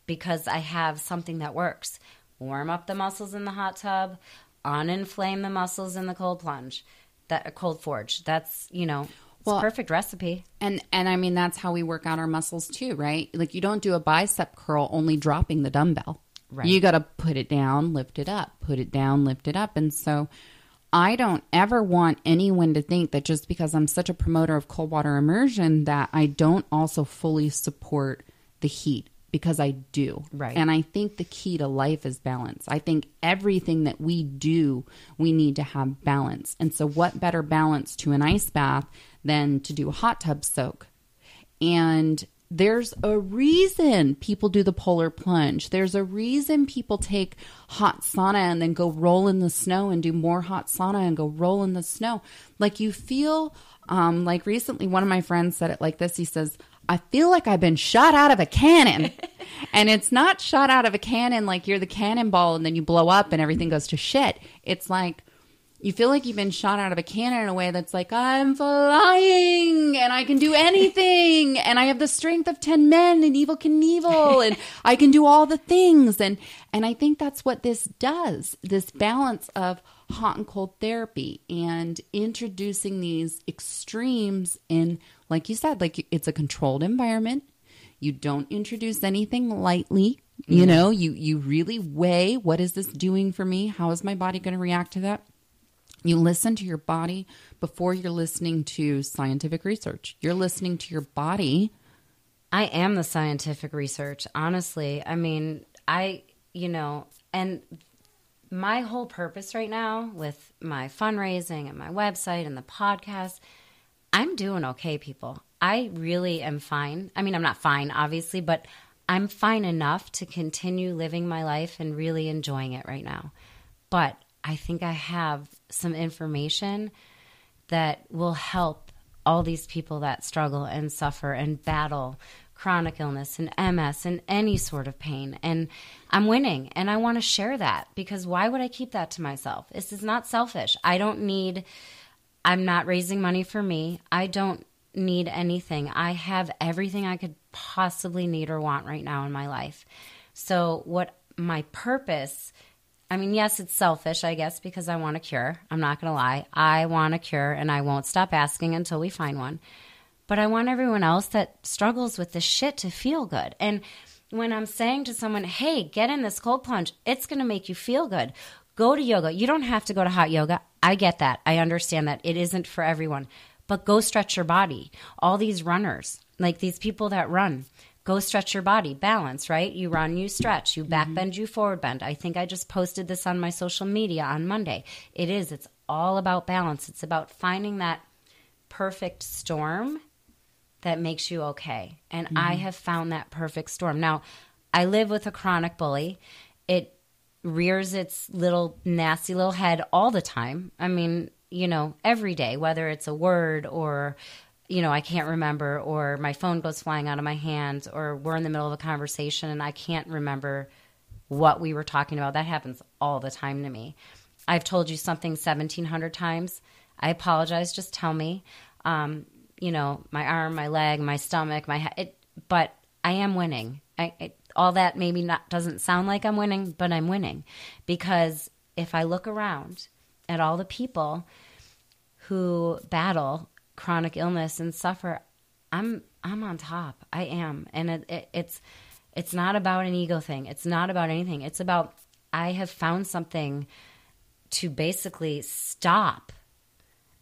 because I have something that works. Warm up the muscles in the hot tub, uninflame the muscles in the cold plunge, that a cold forge. That's you know Well, perfect recipe. And and I mean that's how we work out our muscles too, right? Like you don't do a bicep curl only dropping the dumbbell. Right. You got to put it down, lift it up, put it down, lift it up. And so I don't ever want anyone to think that just because I'm such a promoter of cold water immersion that I don't also fully support the heat because I do. Right. And I think the key to life is balance. I think everything that we do, we need to have balance. And so what better balance to an ice bath than to do a hot tub soak? And there's a reason people do the polar plunge. There's a reason people take hot sauna and then go roll in the snow and do more hot sauna and go roll in the snow. Like you feel, um, like recently, one of my friends said it like this. He says, I feel like I've been shot out of a cannon. and it's not shot out of a cannon like you're the cannonball and then you blow up and everything goes to shit. It's like, you feel like you've been shot out of a cannon in a way that's like I'm flying and I can do anything and I have the strength of 10 men and Evel Knievel and I can do all the things and and I think that's what this does this balance of hot and cold therapy and introducing these extremes in like you said like it's a controlled environment you don't introduce anything lightly you mm-hmm. know you you really weigh what is this doing for me how is my body going to react to that you listen to your body before you're listening to scientific research. You're listening to your body. I am the scientific research, honestly. I mean, I, you know, and my whole purpose right now with my fundraising and my website and the podcast, I'm doing okay, people. I really am fine. I mean, I'm not fine, obviously, but I'm fine enough to continue living my life and really enjoying it right now. But I think I have some information that will help all these people that struggle and suffer and battle chronic illness and MS and any sort of pain. And I'm winning and I want to share that because why would I keep that to myself? This is not selfish. I don't need, I'm not raising money for me. I don't need anything. I have everything I could possibly need or want right now in my life. So, what my purpose I mean, yes, it's selfish, I guess, because I want a cure. I'm not going to lie. I want a cure and I won't stop asking until we find one. But I want everyone else that struggles with this shit to feel good. And when I'm saying to someone, hey, get in this cold plunge, it's going to make you feel good. Go to yoga. You don't have to go to hot yoga. I get that. I understand that. It isn't for everyone. But go stretch your body. All these runners, like these people that run, go stretch your body balance right you run you stretch you back bend you forward bend i think i just posted this on my social media on monday it is it's all about balance it's about finding that perfect storm that makes you okay and mm-hmm. i have found that perfect storm now i live with a chronic bully it rears its little nasty little head all the time i mean you know every day whether it's a word or you know, I can't remember, or my phone goes flying out of my hands, or we're in the middle of a conversation and I can't remember what we were talking about. That happens all the time to me. I've told you something 1700 times. I apologize. Just tell me. Um, you know, my arm, my leg, my stomach, my head. but I am winning. I, it, all that maybe not doesn't sound like I'm winning, but I'm winning because if I look around at all the people who battle chronic illness and suffer, I'm I'm on top. I am, and it, it, it's it's not about an ego thing. It's not about anything. It's about I have found something to basically stop.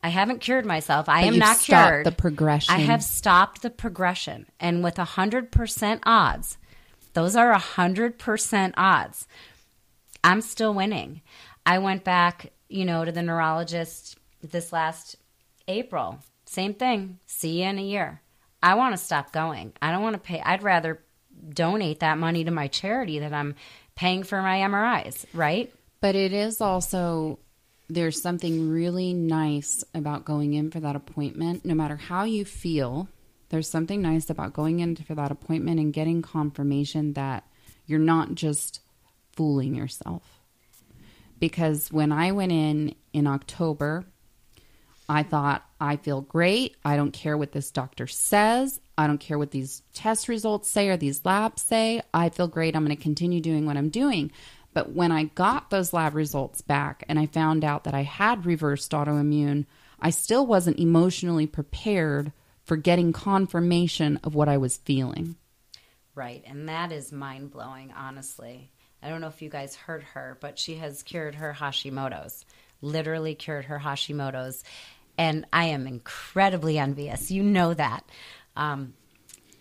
I haven't cured myself. I but am not cured. The progression. I have stopped the progression, and with a hundred percent odds, those are a hundred percent odds. I'm still winning. I went back, you know, to the neurologist this last April same thing. See you in a year. I want to stop going. I don't want to pay. I'd rather donate that money to my charity that I'm paying for my MRIs, right? But it is also there's something really nice about going in for that appointment. No matter how you feel, there's something nice about going in for that appointment and getting confirmation that you're not just fooling yourself. Because when I went in in October, I thought, I feel great. I don't care what this doctor says. I don't care what these test results say or these labs say. I feel great. I'm going to continue doing what I'm doing. But when I got those lab results back and I found out that I had reversed autoimmune, I still wasn't emotionally prepared for getting confirmation of what I was feeling. Right. And that is mind blowing, honestly. I don't know if you guys heard her, but she has cured her Hashimoto's, literally cured her Hashimoto's. And I am incredibly envious. You know that. Um,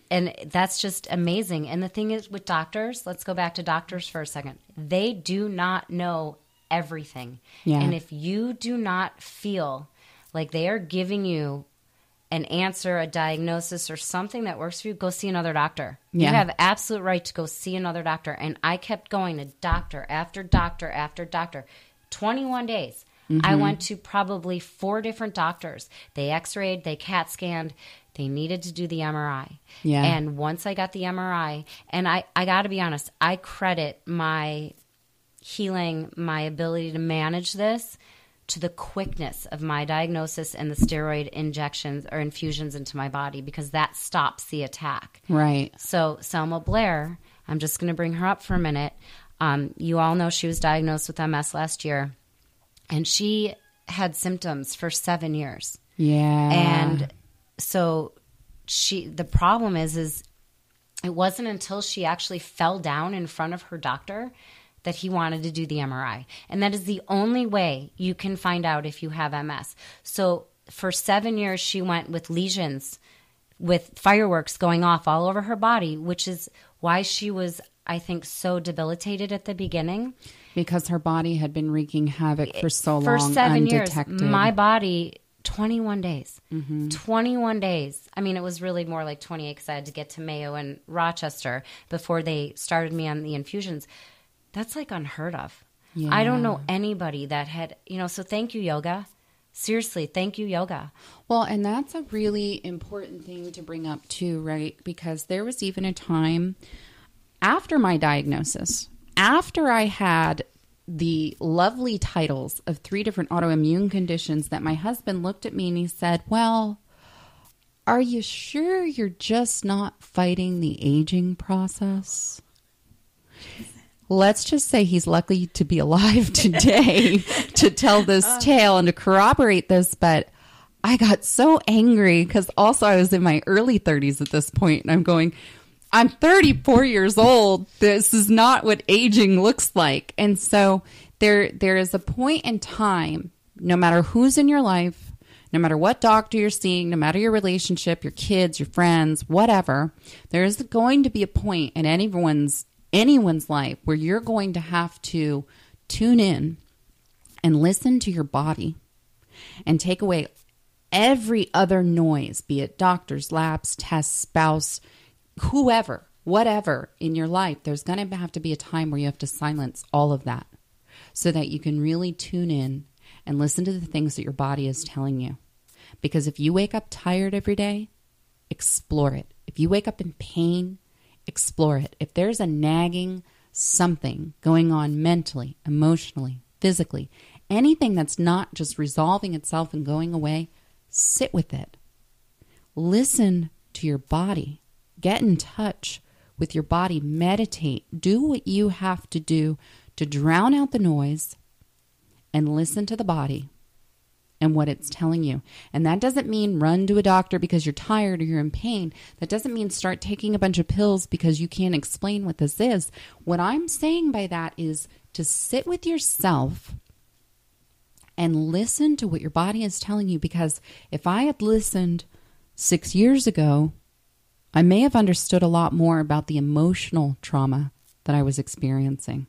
and that's just amazing. And the thing is with doctors, let's go back to doctors for a second. They do not know everything. Yeah. And if you do not feel like they are giving you an answer, a diagnosis, or something that works for you, go see another doctor. Yeah. You have absolute right to go see another doctor. And I kept going to doctor after doctor after doctor. 21 days. Mm-hmm. I went to probably four different doctors. They x rayed, they CAT scanned, they needed to do the MRI. Yeah. And once I got the MRI, and I, I got to be honest, I credit my healing, my ability to manage this to the quickness of my diagnosis and the steroid injections or infusions into my body because that stops the attack. Right. So, Selma Blair, I'm just going to bring her up for a minute. Um, you all know she was diagnosed with MS last year, and she had symptoms for seven years. Yeah. And so she the problem is is it wasn't until she actually fell down in front of her doctor that he wanted to do the MRI. And that is the only way you can find out if you have MS. So for 7 years she went with lesions with fireworks going off all over her body, which is why she was I think so debilitated at the beginning. because her body had been wreaking havoc for so long. For long, 7 years my body 21 days. Mm-hmm. 21 days. I mean, it was really more like 28 because I had to get to Mayo and Rochester before they started me on the infusions. That's like unheard of. I don't know anybody that had, you know, so thank you, yoga. Seriously, thank you, yoga. Well, and that's a really important thing to bring up too, right? Because there was even a time after my diagnosis, after I had the lovely titles of three different autoimmune conditions, that my husband looked at me and he said, Well, are you sure you're just not fighting the aging process? Let's just say he's lucky to be alive today to tell this uh. tale and to corroborate this, but I got so angry because also I was in my early 30s at this point, and I'm going, I'm 34 years old. This is not what aging looks like. And so there there is a point in time, no matter who's in your life, no matter what doctor you're seeing, no matter your relationship, your kids, your friends, whatever, there is going to be a point in anyone's anyone's life where you're going to have to tune in and listen to your body and take away every other noise, be it doctors, labs, tests, spouse, whoever, whatever in your life, there's going to have to be a time where you have to silence all of that so that you can really tune in and listen to the things that your body is telling you. Because if you wake up tired every day, explore it. If you wake up in pain, explore it. If there's a nagging something going on mentally, emotionally, physically, anything that's not just resolving itself and going away, sit with it. Listen to your body. Get in touch with your body. Meditate. Do what you have to do to drown out the noise and listen to the body and what it's telling you. And that doesn't mean run to a doctor because you're tired or you're in pain. That doesn't mean start taking a bunch of pills because you can't explain what this is. What I'm saying by that is to sit with yourself and listen to what your body is telling you because if I had listened 6 years ago, I may have understood a lot more about the emotional trauma that I was experiencing.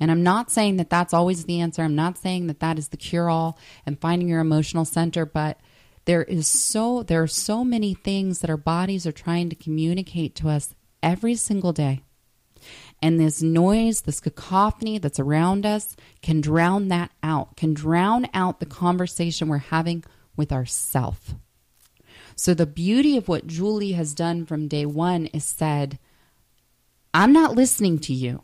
And I'm not saying that that's always the answer. I'm not saying that that is the cure all and finding your emotional center, but there is so there are so many things that our bodies are trying to communicate to us every single day. And this noise, this cacophony that's around us can drown that out, can drown out the conversation we're having with ourself. So the beauty of what Julie has done from day 1 is said, I'm not listening to you.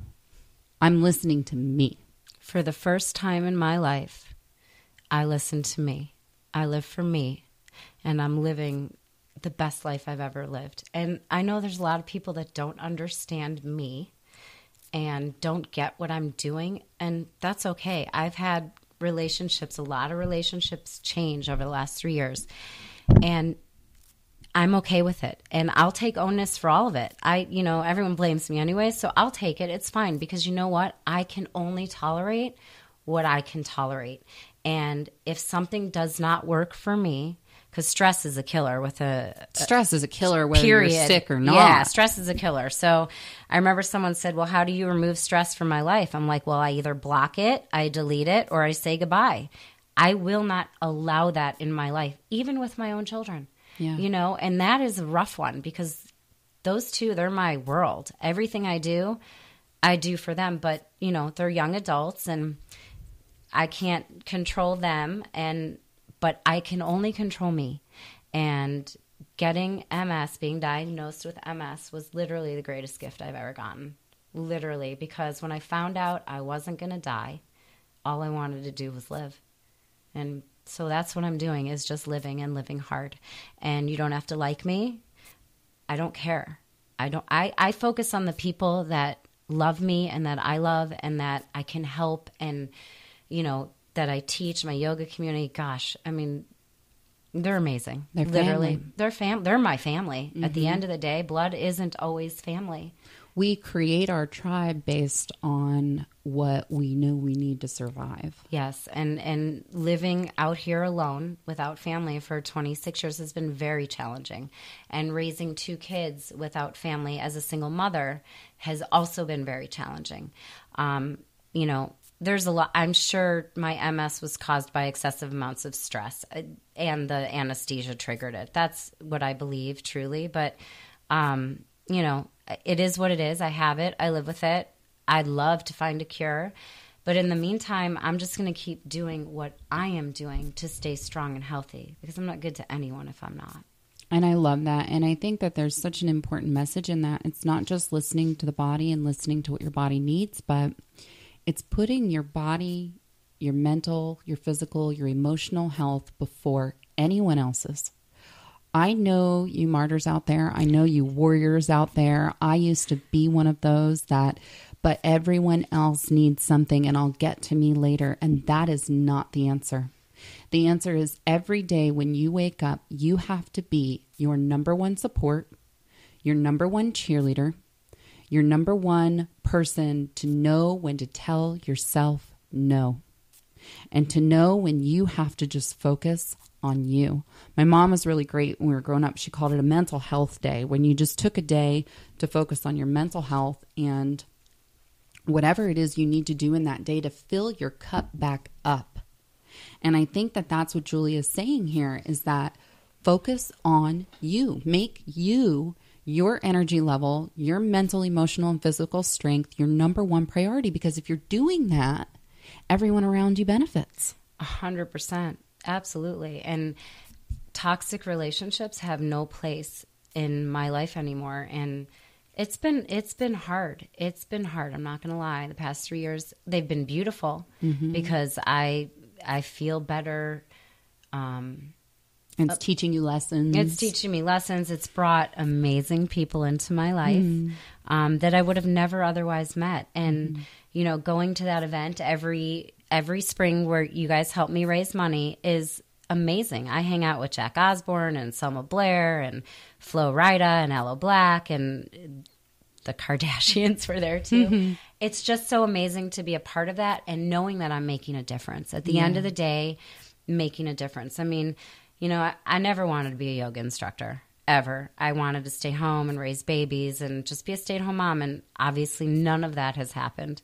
I'm listening to me. For the first time in my life, I listen to me. I live for me, and I'm living the best life I've ever lived. And I know there's a lot of people that don't understand me and don't get what I'm doing, and that's okay. I've had relationships, a lot of relationships change over the last three years. And I'm okay with it. And I'll take onus for all of it. I, you know, everyone blames me anyway, so I'll take it. It's fine because you know what? I can only tolerate what I can tolerate. And if something does not work for me, because stress is a killer with a stress is a killer whether period. you're sick or not. Yeah, stress is a killer. So I remember someone said, Well, how do you remove stress from my life? I'm like, Well, I either block it, I delete it, or I say goodbye. I will not allow that in my life, even with my own children. Yeah. You know, and that is a rough one because those two, they're my world. Everything I do, I do for them. But, you know, they're young adults and I can't control them and but I can only control me. And getting MS, being diagnosed with MS was literally the greatest gift I've ever gotten. Literally, because when I found out I wasn't going to die, all I wanted to do was live. And so that's what I'm doing is just living and living hard. And you don't have to like me. I don't care. I don't I, I focus on the people that love me and that I love and that I can help and you know that I teach my yoga community. Gosh, I mean they're amazing. They're Literally. family. They're fam they're my family. At the mm-hmm. end of the day, blood isn't always family. We create our tribe based on what we know we need to survive. Yes, and and living out here alone without family for 26 years has been very challenging. And raising two kids without family as a single mother has also been very challenging. Um, you know, there's a lot I'm sure my MS was caused by excessive amounts of stress uh, and the anesthesia triggered it. That's what I believe truly, but um, you know, it is what it is. I have it. I live with it. I'd love to find a cure. But in the meantime, I'm just going to keep doing what I am doing to stay strong and healthy because I'm not good to anyone if I'm not. And I love that. And I think that there's such an important message in that. It's not just listening to the body and listening to what your body needs, but it's putting your body, your mental, your physical, your emotional health before anyone else's. I know you martyrs out there. I know you warriors out there. I used to be one of those that, but everyone else needs something and I'll get to me later. And that is not the answer. The answer is every day when you wake up, you have to be your number one support, your number one cheerleader, your number one person to know when to tell yourself no and to know when you have to just focus on you. My mom was really great when we were growing up. She called it a mental health day when you just took a day to focus on your mental health and whatever it is you need to do in that day to fill your cup back up. And I think that that's what Julie is saying here is that focus on you. Make you your energy level, your mental, emotional, and physical strength your number one priority because if you're doing that, everyone around you benefits. A hundred percent. Absolutely. And toxic relationships have no place in my life anymore. And it's been it's been hard. It's been hard. I'm not gonna lie. The past three years they've been beautiful because I I feel better. Um, And it's teaching you lessons. it's teaching me lessons. It's brought amazing people into my life um, that I would have never otherwise met. And you know, going to that event every every spring where you guys help me raise money is amazing. I hang out with Jack Osbourne and Selma Blair and Flo Rida and Aloe Blacc and the Kardashians were there too. It's just so amazing to be a part of that and knowing that I'm making a difference. At the end of the day, making a difference. I mean, you know, I, I never wanted to be a yoga instructor ever. I wanted to stay home and raise babies and just be a stay at home mom. And obviously, none of that has happened.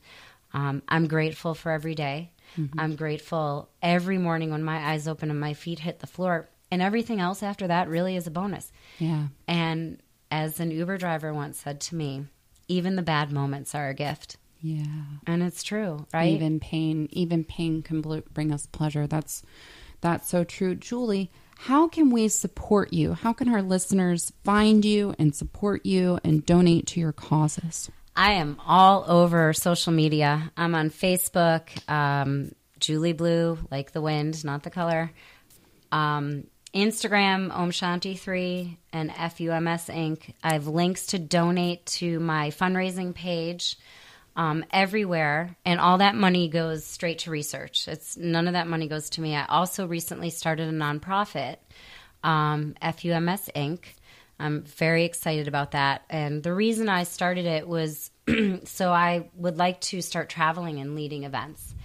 Um, I'm grateful for every day. Mm-hmm. I'm grateful every morning when my eyes open and my feet hit the floor. And everything else after that really is a bonus. yeah. And as an Uber driver once said to me, even the bad moments are a gift. Yeah. And it's true, right? Even pain, even pain can bl- bring us pleasure. That's that's so true. Julie, how can we support you? How can our listeners find you and support you and donate to your causes? I am all over social media. I'm on Facebook, um, Julie Blew, like the wind, not the color. Um, Instagram, Om Shanti3 and FUMS Inc. I have links to donate to my fundraising page. um, everywhere, and all that money goes straight to research. It's none of that money goes to me. I also recently started a nonprofit, um, FUMS Inc. I'm very excited about that, and the reason I started it was so I would like to start traveling and leading events,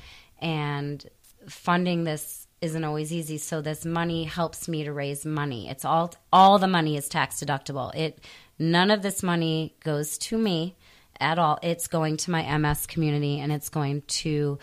and funding this isn't always easy. So this money helps me to raise money. It's all all the money is tax deductible. It none of this money goes to me at all. It's going to my MS community and it's going to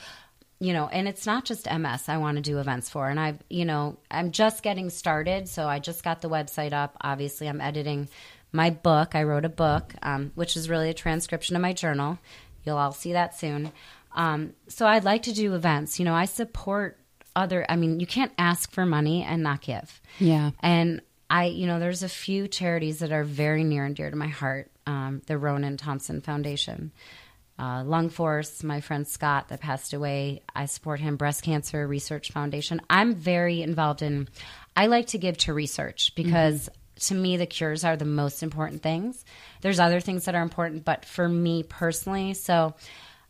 you know, and it's not just MS I want to do events for. And I've, you know, I'm just getting started. So I just got the website up. Obviously, I'm editing my book. I wrote a book, um, which is really a transcription of my journal. You'll all see that soon. Um, so I'd like to do events. You know, I support other, I mean, you can't ask for money and not give. Yeah. And I, you know, there's a few charities that are very near and dear to my heart. Um, the Ronan Thompson Foundation, uh, Lung Force, my friend Scott that passed away. I support him. Breast Cancer Research Foundation. I'm very involved in. I like to give to research because to me the cures are the most important things. There's other things that are important, but for me personally, so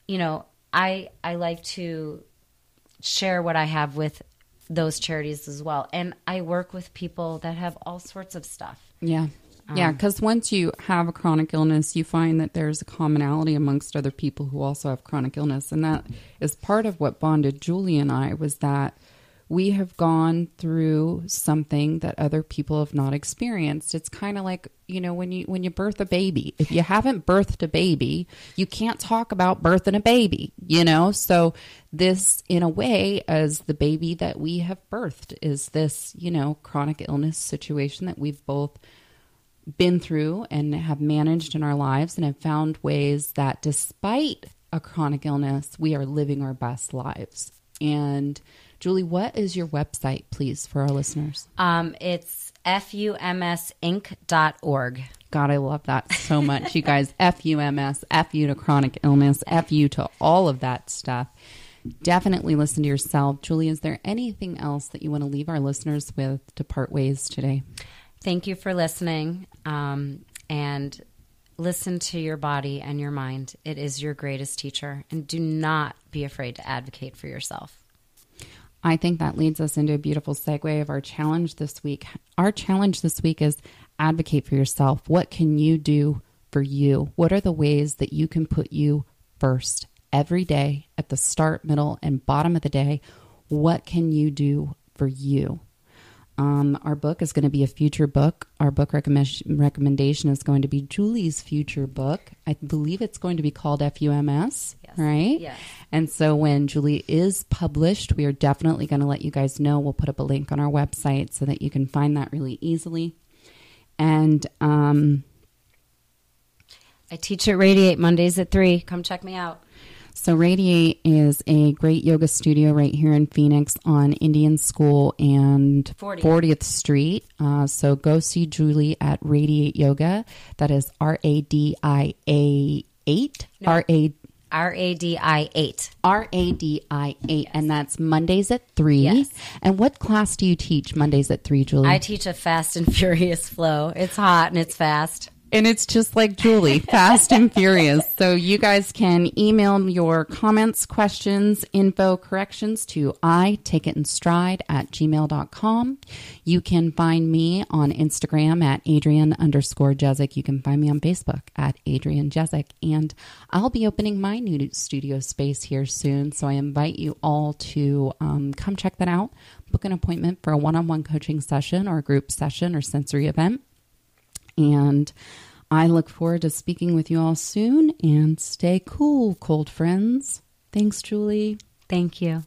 you know, I I like to share what I have with those charities as well. And I work with people that have all sorts of stuff. Yeah. Yeah, um, because once you have a chronic illness, you find that there's a commonality amongst other people who also have chronic illness. And that is part of what bonded Julie and I was that we have gone through something that other people have not experienced. It's kind of like, you know, when you when you birth a baby. If you haven't birthed a baby, you can't talk about birthing a baby, you know? So this in a way as the baby that we have birthed is this, you know, chronic illness situation that we've both been through and have managed in our lives and have found ways that despite a chronic illness, we are living our best lives. And Julie, what is your website, please, for our listeners? Um, it's fumsinc.org. God, I love that so much. you guys, FUMS, FU to chronic illness, FU to all of that stuff. Definitely listen to yourself. Julie, is there anything else that you want to leave our listeners with to part ways today? Thank you for listening. Um, and listen to your body and your mind. It is your greatest teacher. And do not be afraid to advocate for yourself. I think that leads us into a beautiful segue of our challenge this week. Our challenge this week is advocate for yourself. What can you do for you? What are the ways that you can put you first every day at the start, middle, and bottom of the day? What can you do for you? Um, our book is going to be a future book. Our book recommend- recommendation is going to be Julie's future book. I believe it's going to be called FUMS, Yes. right? Yes. And so when Julie is published, we are definitely going to let you guys know. We'll put up a link on our website so that you can find that really easily. And um, I teach at Radiate Mondays at 3. Come check me out. So, Radiate is a great yoga studio right here in Phoenix on Indian School and 40th. 40th Street. Uh, so, go see Julie at Radiate Yoga. That is R A D I A 8. R A R A D I 8. R A D I 8. And that's Mondays at 3. Yes. And what class do you teach Mondays at 3, Julie? I teach a fast and furious flow. It's hot and it's fast. And it's just like Julie, fast and furious. So you guys can email your comments, questions, info, corrections to I take it in stride at gmail.com. You can find me on Instagram at Adrienne underscore Jezik. You can find me on Facebook at Adrienne Jezik. And I'll be opening my new studio space here soon. So I invite you all to um, come check that out. Book an appointment for a one on one coaching session or a group session or sensory event. And I look forward to speaking with you all soon and stay cool, cold friends. Thanks, Julie. Thank you.